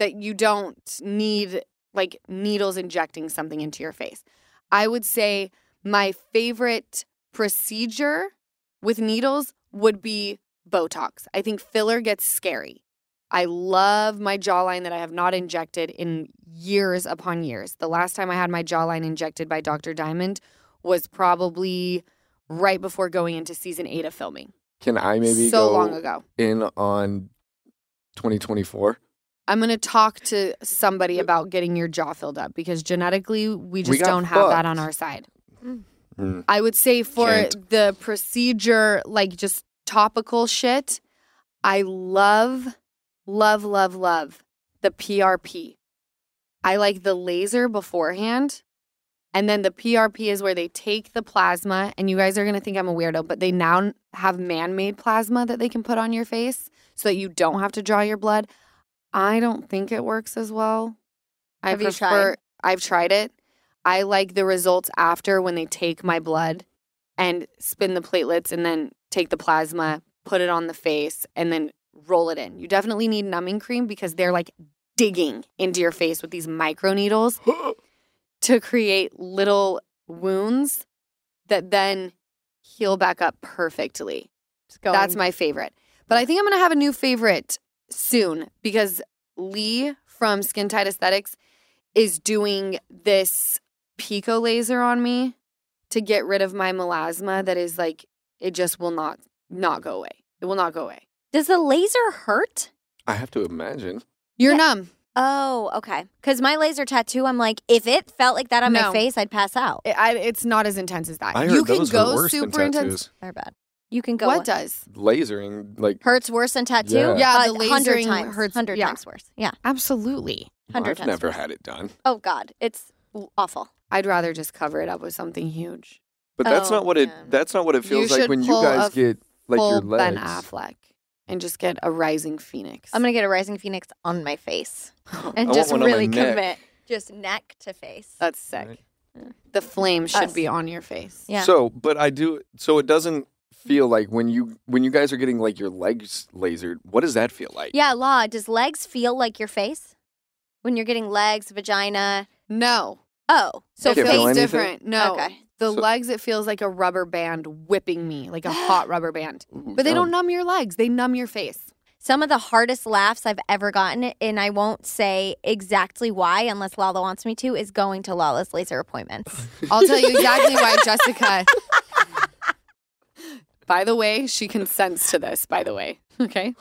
that you don't need like needles injecting something into your face. I would say my favorite procedure with needles would be Botox. I think filler gets scary. I love my jawline that I have not injected in years upon years. The last time I had my jawline injected by Dr. Diamond was probably right before going into season eight of filming. Can I maybe so go long ago. in on 2024? I'm going to talk to somebody about getting your jaw filled up because genetically we just got don't have that on our side. Mm. I would say for Can't. the procedure, like just topical shit, I love, love, love, love the PRP. I like the laser beforehand. And then the PRP is where they take the plasma, and you guys are going to think I'm a weirdo, but they now have man made plasma that they can put on your face so that you don't have to draw your blood. I don't think it works as well. I Have prefer, tried? I've tried it. I like the results after when they take my blood and spin the platelets and then take the plasma, put it on the face, and then roll it in. You definitely need numbing cream because they're like digging into your face with these micro needles to create little wounds that then heal back up perfectly. That's my favorite. But I think I'm going to have a new favorite soon because Lee from Skin Tight Aesthetics is doing this pico laser on me to get rid of my melasma that is like it just will not not go away. It will not go away. Does the laser hurt? I have to imagine. You're Yeah. numb. Oh, okay. Because my laser tattoo, I'm like, if it felt like that on No. my face, I'd pass out. It, I, it's not as intense as that. I heard you can those go were worse super intense. tattoos. They're bad. You can go. What does? Lasering, like hurts worse than tattoo? Yeah. Yeah, Uh, the 100 lasering times, hurts- Hundred yeah. times worse. Yeah, Absolutely. hundred I've times. never worse. had it done. Oh God, it's awful. I'd rather just cover it up with something huge. But that's Oh, not what it. man. That's not what it You feels like should when you pull guys a get like Full your legs. Ben Affleck and just get a rising phoenix. I'm gonna get a rising phoenix on my face I and want just one on my really neck. commit, just neck to face. That's sick. Right. The flame should Us. be on your face. Yeah. So, but I do. So it doesn't feel like when you when you guys are getting like your legs lasered. What does that feel like? yeah, Law. Does legs feel like your face when you're getting legs, vagina? No. Oh, so So Can't it feel feels anything? different. No. Okay. The So- legs, it feels like a rubber band whipping me, like a hot rubber band. But they don't numb your legs, they numb your face. Some of the hardest laughs I've ever gotten, and I won't say exactly why unless Lala wants me to, is going to Lala's laser appointments. I'll tell you exactly why Jessica. by the way, she consents to this, by the way. Okay.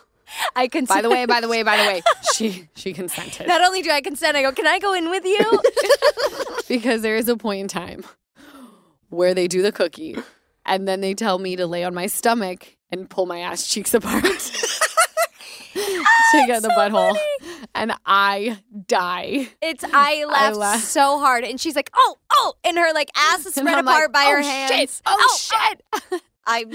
I can. By the way, by the way, by the way, she she consented. not only do I consent, I go, "Can I go in with you?" because there is a point in time where they do the cookie and then they tell me to lay on my stomach and pull my ass cheeks apart to get the butthole. And I die. it's I laughed laugh. so hard, and she's like, "Oh, oh," and her like ass is spread apart like, by "Oh, her shit. hands. Oh, oh, oh shit. I'm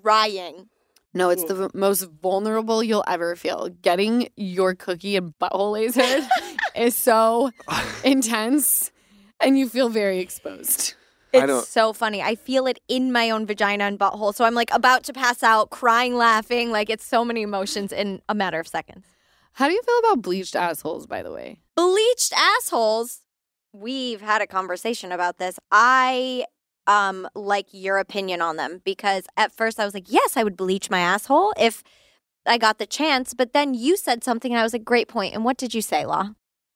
crying. No, it's the most vulnerable you'll ever feel. Getting your cookie and butthole lasered is so intense and you feel very exposed. It's so funny. I feel it in my own vagina and butthole. So I'm like about to pass out, crying, laughing. Like it's so many emotions in a matter of seconds. How do you feel about bleached assholes, by the way? Bleached assholes. We've had a conversation about this. I um like your opinion on them because at first I was like, yes, I would bleach my asshole if I got the chance. But then you said something and I was like, great point. And what did you say, Law?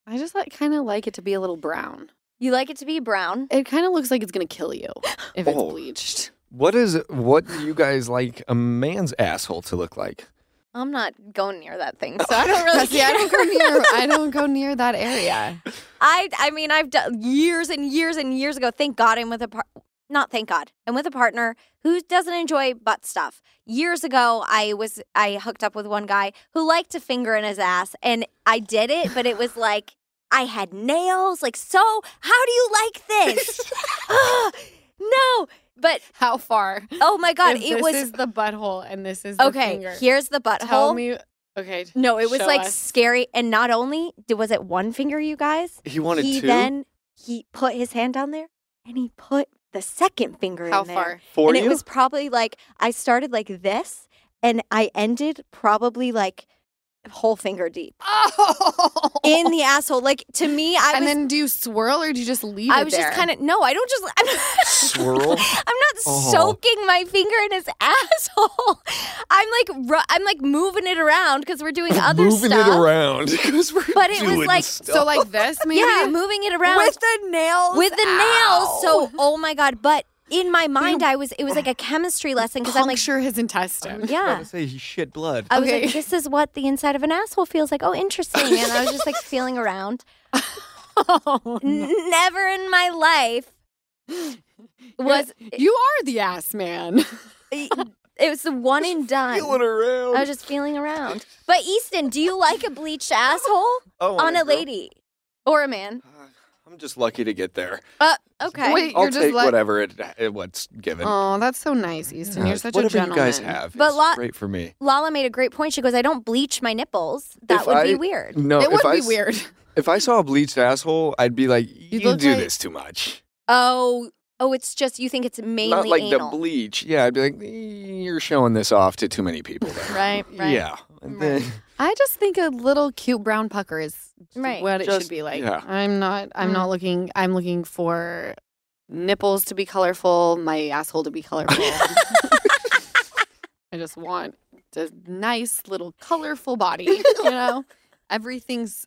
I just like kind of like it to be a little brown. You like it to be brown? It kind of looks like it's gonna kill you if it's Oh. bleached. What is what do you guys like a man's asshole to look like? I'm not going near that thing, so I don't really. See, I don't go near. I don't go near that area. I I mean I've done years and years and years ago. Thank God I'm with a par- not thank God I'm with a partner who doesn't enjoy butt stuff. Years ago I was I hooked up with one guy who liked to finger in his ass and I did it, but it was like I had nails. Like, so how do you like this? Ugh, no, but How far? oh my god, If it this was is the butthole and this is the okay. finger. Here's the butthole. Tell me. Okay. no, it was like us. scary, and not only did was it one finger, you guys. He wanted he two. then he put his hand down there and he put the second finger How in there. How far? for and you. it was probably like I started like this and I ended probably like whole finger deep Oh. in the asshole. Like to me, I and was then do you swirl or do you just leave I it was there? just kind of no, I don't just I'm not, Swirl? I'm not Oh. soaking my finger in his asshole. I'm like ru- I'm like moving it around because we're doing other moving stuff. Moving it around because we're But it was like- stuff. so like this maybe. Yeah, moving it around with the nails. with the nails. So oh my god! But in my mind, I was it was like a chemistry lesson because I'm like sure his intestine. yeah. to say he shit blood. I was Okay. like, this is what the inside of an asshole feels like. Oh, interesting. And I was just like feeling around. Oh, N- Never in my life was you are the ass man. it was the one and done. Feeling around. I was just feeling around. But Easton, do you like a bleached asshole Oh, on a girl. lady or a man? Ah, I'm just lucky to get there. Uh, okay. Wait, I'll you're just take let- whatever it, it what's given. Oh, that's so nice, Easton. You're such whatever a gentleman. you guys have. But it's lo- great for me. Lala made a great point. She goes, I don't bleach my nipples. That If would be I- weird. No, It if would I be s- weird. If I saw a bleached asshole, I'd be like, "You look do like- this too much." Oh, oh, it's just you think it's mainly Not like anal. the bleach. Yeah, I'd be like, "Eh, "You're showing this off to too many people." Then. right, right. Yeah. And then- I just think a little cute brown pucker is Right. what it Just- should be like. yeah. I'm not. I'm Mm. not looking. I'm looking for nipples to be colorful, my asshole to be colorful. I just want a nice little colorful body. You know, everything's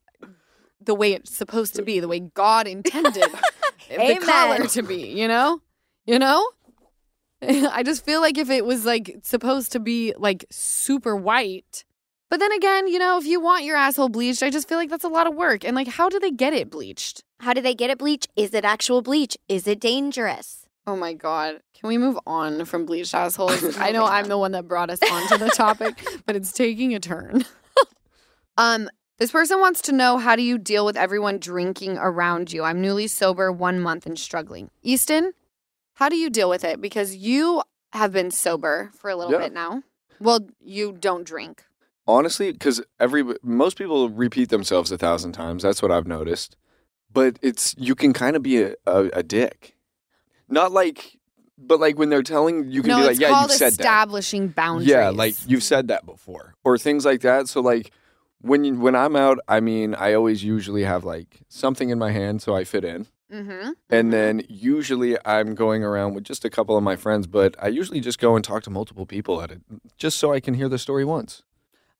the way it's supposed to be, the way God intended the Amen. color to be. You know, you know. I just feel like if it was like supposed to be like super white. But then again, you know, if you want your asshole bleached, I just feel like that's a lot of work. And like, how do they get it bleached? How do they get it bleach? Is it actual bleach? Is it dangerous? Oh my God. Can we move on from bleached assholes? I know I'm the one that brought us onto the topic, but it's taking a turn. um, this person wants to know how do you deal with everyone drinking around you? I'm newly sober one month and struggling. Easton, how do you deal with it? Because you have been sober for a little Yeah. bit now. Well, you don't drink. Honestly, because every most people repeat themselves a thousand times. That's what I've noticed. But it's you can kind of be a, a, a dick, not like, but like when they're telling you can no, be like, yeah, you've said that. establishing boundaries. Yeah, like you've said that before, or things like that. So like when you, when I'm out, I mean, I always usually have like something in my hand so I fit in, Mm-hmm. and then usually I'm going around with just a couple of my friends, but I usually just go and talk to multiple people at it, just so I can hear the story once.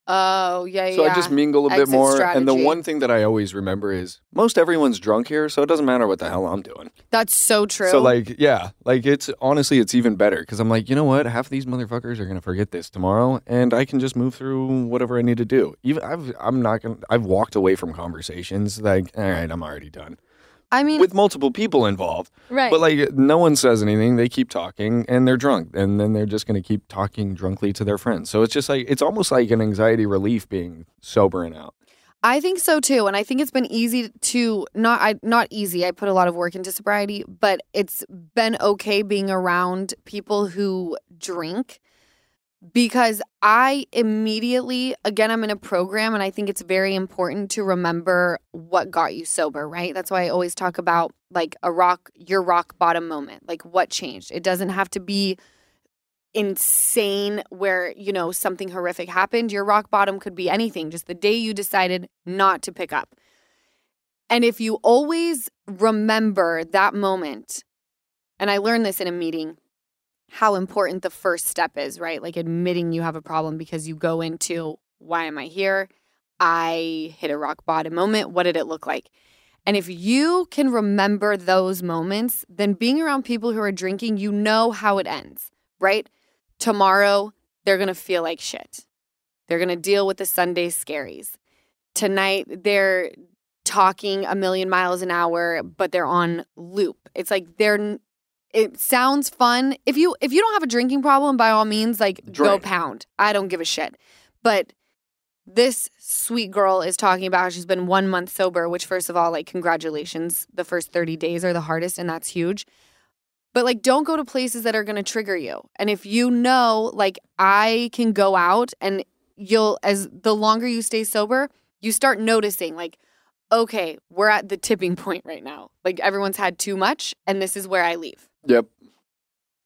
Oh, yeah, yeah. So. I just mingle a bit Exit more. And the strategy. one thing that I always remember is most everyone's drunk here, so it doesn't matter what the hell I'm doing. That's so true. So like, yeah, like it's honestly it's even better because I'm like, you know what? Half of these motherfuckers are gonna forget this tomorrow, and I can just move through whatever I need to do. Even I've I'm not gonna I've walked away from conversations like, all right, I'm already done I mean, with multiple people involved. Right. But like, no one says anything. They keep talking, and they're drunk, and then they're just gonna keep talking drunkly to their friends. So it's just like it's almost like an anxiety relief being sober and out. I think so too, and I think it's been easy to not I not easy. I put a lot of work into sobriety, but it's been okay being around people who drink because I immediately again I'm in a program and I think it's very important to remember what got you sober, right? That's why I always talk about like a rock your rock bottom moment. Like what changed? It doesn't have to be insane where you know something horrific happened your rock bottom could be anything just the day you decided not to pick up and if you always remember that moment and i learned this in a meeting how important the first step is right like admitting you have a problem because you go into why am i here i hit a rock bottom moment what did it look like and if you can remember those moments then being around people who are drinking you know how it ends right Tomorrow, they're going to feel like shit. They're going to deal with the Sunday scaries. Tonight, they're talking a million miles an hour, but they're on loop. It's like they're it sounds fun. If you if you don't have a drinking problem, by all means, like go Drink. pound. I don't give a shit. But this sweet girl is talking about she's been one month sober, which, first of all, like, congratulations. The first 30 days are the hardest, and that's huge. But, like, don't go to places that are going to trigger you. And if you know, like, I can go out and you'll, as the longer you stay sober, you start noticing, like, okay, we're at the tipping point right now. Like, everyone's had too much, and this is where I leave. Yep.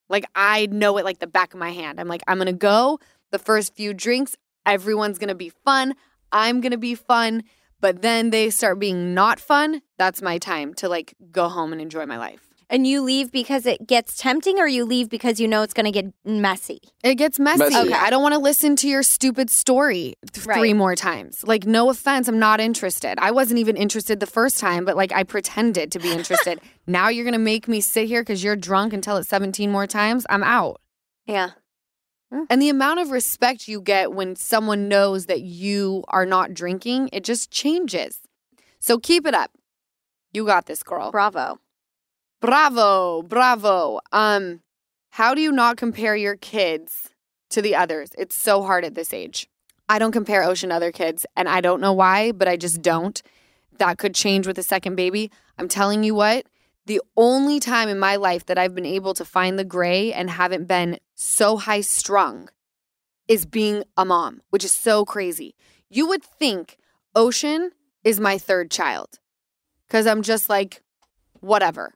Like I know it like the back of my hand. I'm like, I'm gonna go the first few drinks. Everyone's gonna be fun. I'm gonna be fun. But then they start being not fun. That's my time to like go home and enjoy my life. And you leave because it gets tempting, or you leave because you know it's going to get messy? It gets messy. Messy. Okay. I don't want to listen to your stupid story th- Right. three more times. Like, no offense, I'm not interested. I wasn't even interested the first time, but like I pretended to be interested. now you're gonna make me sit here because you're drunk and tell it 17 more times. I'm out. Yeah. Mm. And the amount of respect you get when someone knows that you are not drinking, it just changes. So keep it up. You got this, girl. Bravo. Bravo, bravo. Um, how do you not compare your kids to the others? It's so hard at this age. I don't compare Ocean to other kids, and I don't know why, but I just don't. That could change with a second baby. I'm telling you what, the only time in my life that I've been able to find the gray and haven't been so high strung is being a mom, which is so crazy. You would think Ocean is my third child because I'm just like, whatever.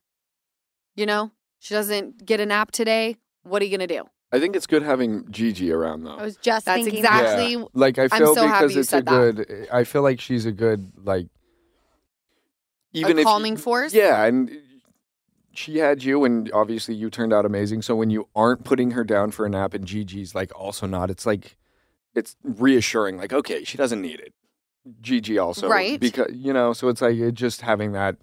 You know, she doesn't get a nap today. What are you going to do? I think it's good having Gigi around though. I was just That's thinking exactly- Yeah. Like I I'm feel so happy because you it's a said that. good. I feel like she's a good like. Even a if calming force? Yeah, and she had you, and obviously you turned out amazing. So when you aren't putting her down for a nap, and Gigi's like also not, it's like it's reassuring. Like okay, she doesn't need it. Gigi also, Right. Because you know, so it's like it just having that.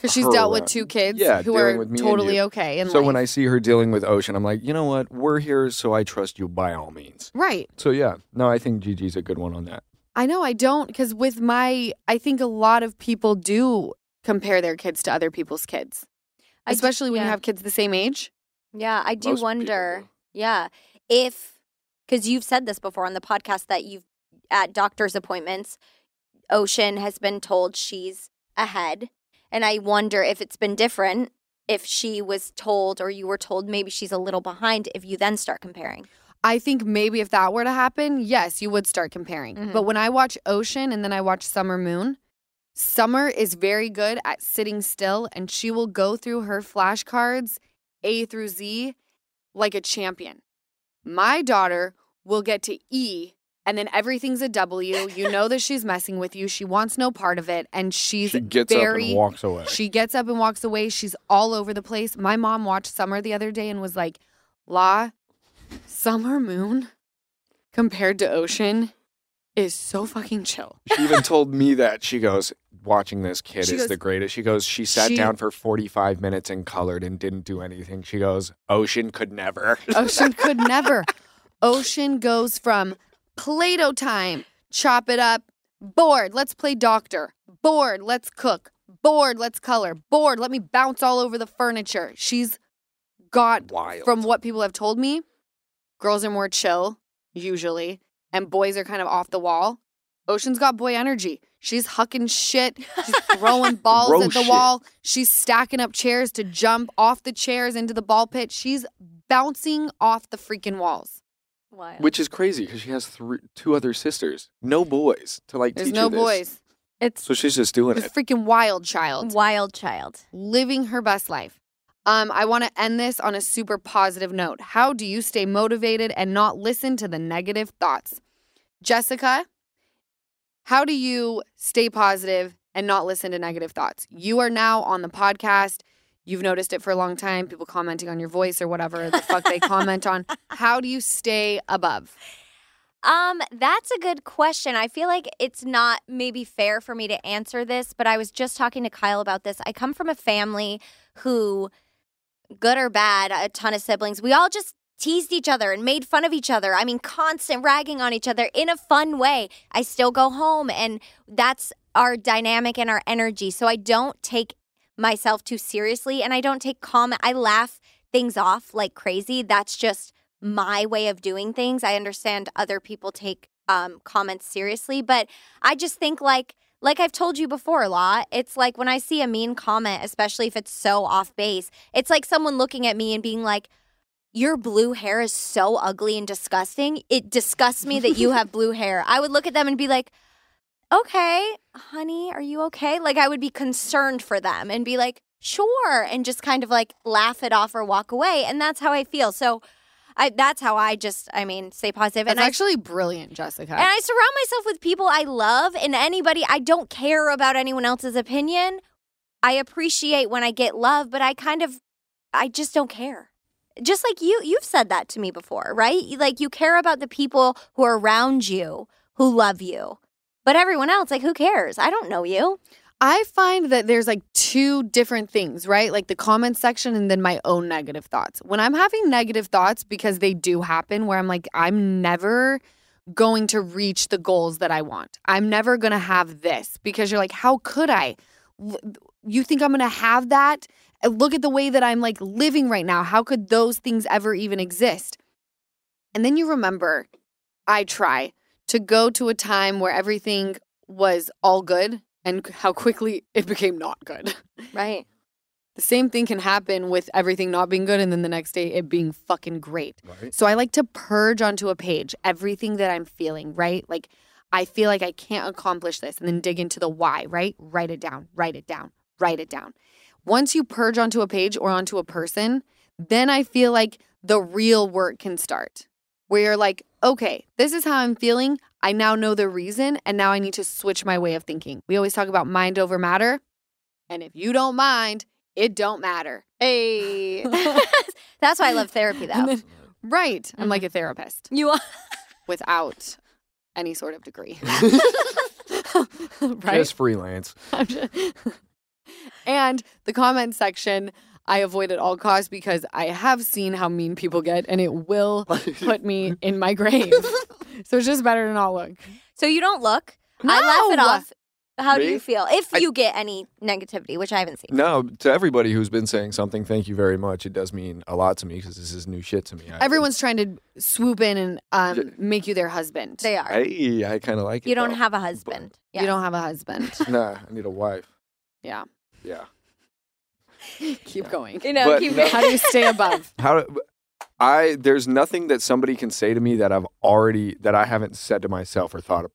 Because she's her dealt with two kids Yeah, who are with me and totally okay. And so when I see her dealing with Ocean, I'm like, you know what? We're here, so I trust you by all means. right. So yeah, no, I think Gigi's a good one on that. I know I don't because with my, I think a lot of people do compare their kids to other people's kids, I d- especially when you have kids the same age. Yeah, I do Most wonder. do. Yeah, if because you've said this before on the podcast that you've at doctor's appointments, Ocean has been told she's ahead, and I wonder if it's been different if she was told or you were told maybe she's a little behind. If you then start comparing, I think maybe if that were to happen, yes, you would start comparing. Mhm. But when I watch Ocean and then I watch Summer Moon, Summer is very good at sitting still and she will go through her flashcards A through Z like a champion. My daughter will get to E and then everything's a W. You know that she's messing with you. She wants no part of it and she's She gets very up and walks away. she gets up and walks away. She's all over the place. My mom watched Summer the other day and was like, La, Summer Moon compared to Ocean is so fucking chill. She even told me that. She goes, watching this kid She is goes- the greatest. She goes, she sat She- down for 45 minutes and colored and didn't do anything. She goes, Ocean could never. Ocean could never. Ocean goes from Play Doh time, chop it up, bored, let's play doctor, bored, let's cook, bored, let's color, bored, let me bounce all over the furniture. She's got Wild. from what people have told me, girls are more chill usually, and boys are kind of off the wall. Ocean's got boy energy. She's hucking shit. She's throwing balls at the shit. wall. She's stacking up chairs to jump off the chairs into the ball pit. She's bouncing off the freaking walls. Wild. Which is crazy because she has three, two other sisters, no boys to like There's teach no her this. boys. it's So she's just doing This it. freaking wild child. wild child. living her best life. Um, I want to end this on a super positive note. How do you stay motivated and not listen to the negative thoughts? Jessica, how do you stay positive and not listen to negative thoughts? You are now on the podcast. You've noticed it for a long time, people commenting on your voice or whatever the fuck they comment on. How do you stay above? Um, that's a good question. I feel like it's not maybe fair for me to answer this, but I was just talking to Kyle about this. I come from a family who, good or bad, a ton of siblings, we all just teased each other and made fun of each other. I mean, constant ragging on each other in a fun way. I still go home, and that's our dynamic and our energy. So I don't take myself too seriously, and I don't take comment. I laugh things off like crazy. That's just my way of doing things. I understand other people take um, comments seriously, but I just think like like I've told you before, Law, it's like when I see a mean comment, especially if it's so off base, it's like someone looking at me and being like, Your blue hair is so ugly and disgusting. It disgusts me that you have blue hair. I would look at them and be like, Okay, honey, are you okay? Like I would be concerned for them and be like, Sure, and just kind of like laugh it off or walk away. And that's how I feel. So I that's how I just I mean stay positive. That's and I actually brilliant, Jessica. and I surround myself with people I love and anybody I don't care about anyone else's opinion. I appreciate when I get love, but I kind of I just don't care. Just like you you've said that to me before, right? Like you care about the people who are around you who love you. But everyone else like who cares? I don't know you. I find that there's like two different things, right? Like the comment section and then my own negative thoughts. When I'm having negative thoughts, because they do happen, where I'm like, I'm never going to reach the goals that I want. I'm never going to have this because you're like, how could I? You think I'm going to have that? Uh, Look at the way that I'm like living right now. How could those things ever even exist? And then you remember, I try to go to a time where everything was all good and how quickly it became not good. Right. The same thing can happen with everything not being good and then the next day it being fucking great. Right. So I like to purge onto a page everything that I'm feeling, right? Like I feel like I can't accomplish this and then dig into the why, right? Write it down, write it down, write it down. Once you purge onto a page or onto a person, then I feel like the real work can start. Where you're like, okay, this is how I'm feeling. I now know the reason, and now I need to switch my way of thinking. We always talk about mind over matter. And if you don't mind, it don't matter. Hey. That's why I love therapy And though. then- right. I'm like mm-hmm. a therapist You are without any sort of degree. right? Just freelance. Just- and the comment section, I avoid at all costs because I have seen how mean people get and it will put me in my grave. so it's just better to not look. So you don't look. I laugh it off. How do you feel? If I- you get any negativity, which I haven't seen. No, to everybody who's been saying something, thank you very much. It does mean a lot to me because this is new shit to me. I- Everyone's trying to swoop in and um, make you their husband. They are. Hey, I kind of like it. you don't though. have a husband. You don't have a husband. Nah, I need a wife. Yeah. Yeah. Keep going. You know, But keep no- How do you stay above? How do- I there's nothing that somebody can say to me that I've already that I haven't said to myself or thought of,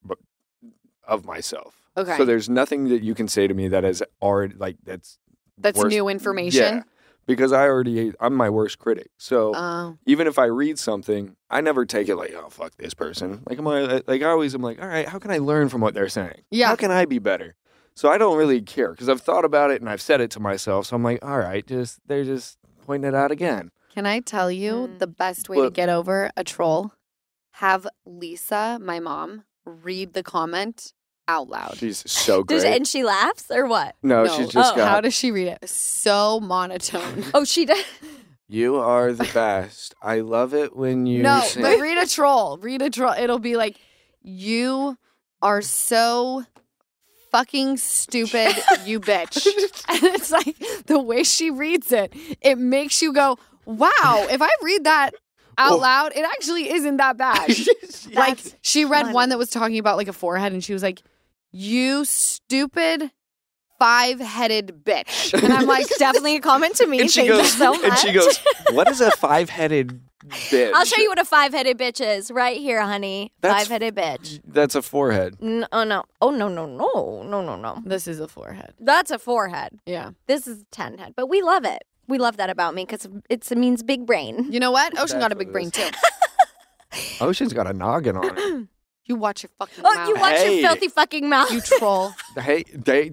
of myself. Okay. So there's nothing that you can say to me that is already like that's That's worse- new information. Yeah, because I already I'm my worst critic. So Oh. even if I read something, I never take it like, oh fuck this person. Like I'm I like I always I'm like, all right, how can I learn from what they're saying? Yeah. How can I be better? So I don't really care because I've thought about it and I've said it to myself. So I'm like, all right, just they're just pointing it out again. Can I tell you Mm. the best way to get over a troll? Have Lisa, my mom, read the comment out loud. She's so great. Does, and she laughs or what? no, she's just oh, got how does she read it? So monotone. Oh, she does. You are the best. I love it when you no, sing. but read a troll. Read a troll. It'll be like, you are so fucking stupid, you bitch. and it's like the way she reads it, it makes you go, wow, if I read that out Well- loud, it actually isn't that bad. like she read one that was talking about like a forehead and she was like, you stupid five-headed bitch. And I'm like, Definitely a comment to me. and she Thank goes, so much. and she goes, "What is a five-headed bitch?" I'll show you what a five headed bitch is right here, honey. Five headed bitch. That's a forehead. No, oh, no. Oh, no, no, no. No, no, no. this is a forehead. That's a forehead. Yeah. This is a 10 head. But we love it. We love that about me because it means big brain. You know what? ocean's got a big brain too. Ocean's got a noggin on it. You watch your fucking Oh, mouth. you watch Hey. your filthy fucking mouth. You troll. hey, they.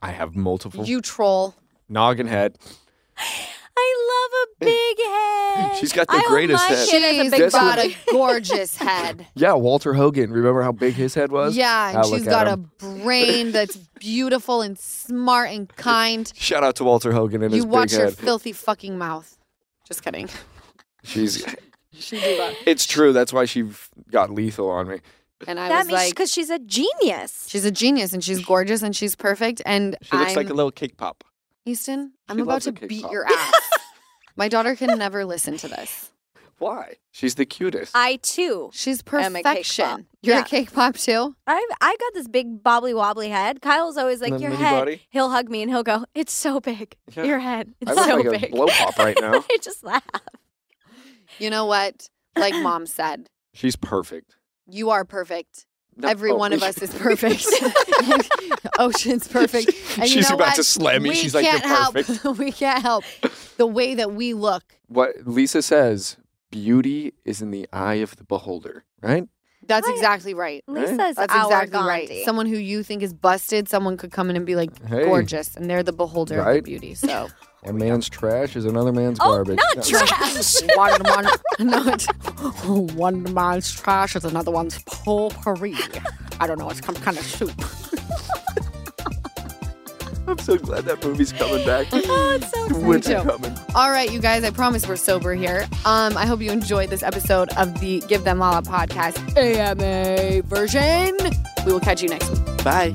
I have multiple You troll. noggin head. I love a big head. She's got the I hope greatest my head. kid has a She's big Guess what? got body. a gorgeous head. Yeah, Walter Hogan. Remember how big his head was? Yeah, and she's look at got a him. brain that's beautiful and smart and kind. Shout out to Walter Hogan and You his watch your head. filthy fucking mouth. Just kidding. She's. She do that. It's true. That's why she got lethal on me. And I that was means like, because she's a genius. she's a genius and she's gorgeous and she's perfect. And She looks I'm, like a little cake pop. Easton, I'm She about to a beat pop. your ass. My daughter can never listen to this. Why? She's the cutest. I too. She's am a perfection. You're Yeah. a cake pop too. I I got this big bobbly wobbly head. Kyle's always like your head. body? He'll hug me and he'll go, "It's so big. Yeah. Your head. It's I look so like a big." blow pop right now. I just laugh. You know what? Like mom said, She's perfect. you are perfect. No- Every oh, one of us is perfect. Ocean's perfect. And you She's know about what? to slam me. We She's like, "You're can't perfect." help. we can't help the way that we look. What Lisa says, beauty is in the eye of the beholder, right? That's Right. exactly right. Lisa's That's our exactly right. Someone who you think is busted, someone could come in and be like Hey. gorgeous, and they're the beholder of the beauty. So One man's trash is another man's Oh, garbage. not trash. one, one, not, one man's trash is another one's potpourri. I don't know. It's some kind of soup. I'm so glad that movie's coming back. oh, it's so exciting. When's it too. coming? All right, you guys. I promise we're sober here. Um, I hope you enjoyed this episode of the Give Them Lala podcast AMA version. We will catch you next week. Bye.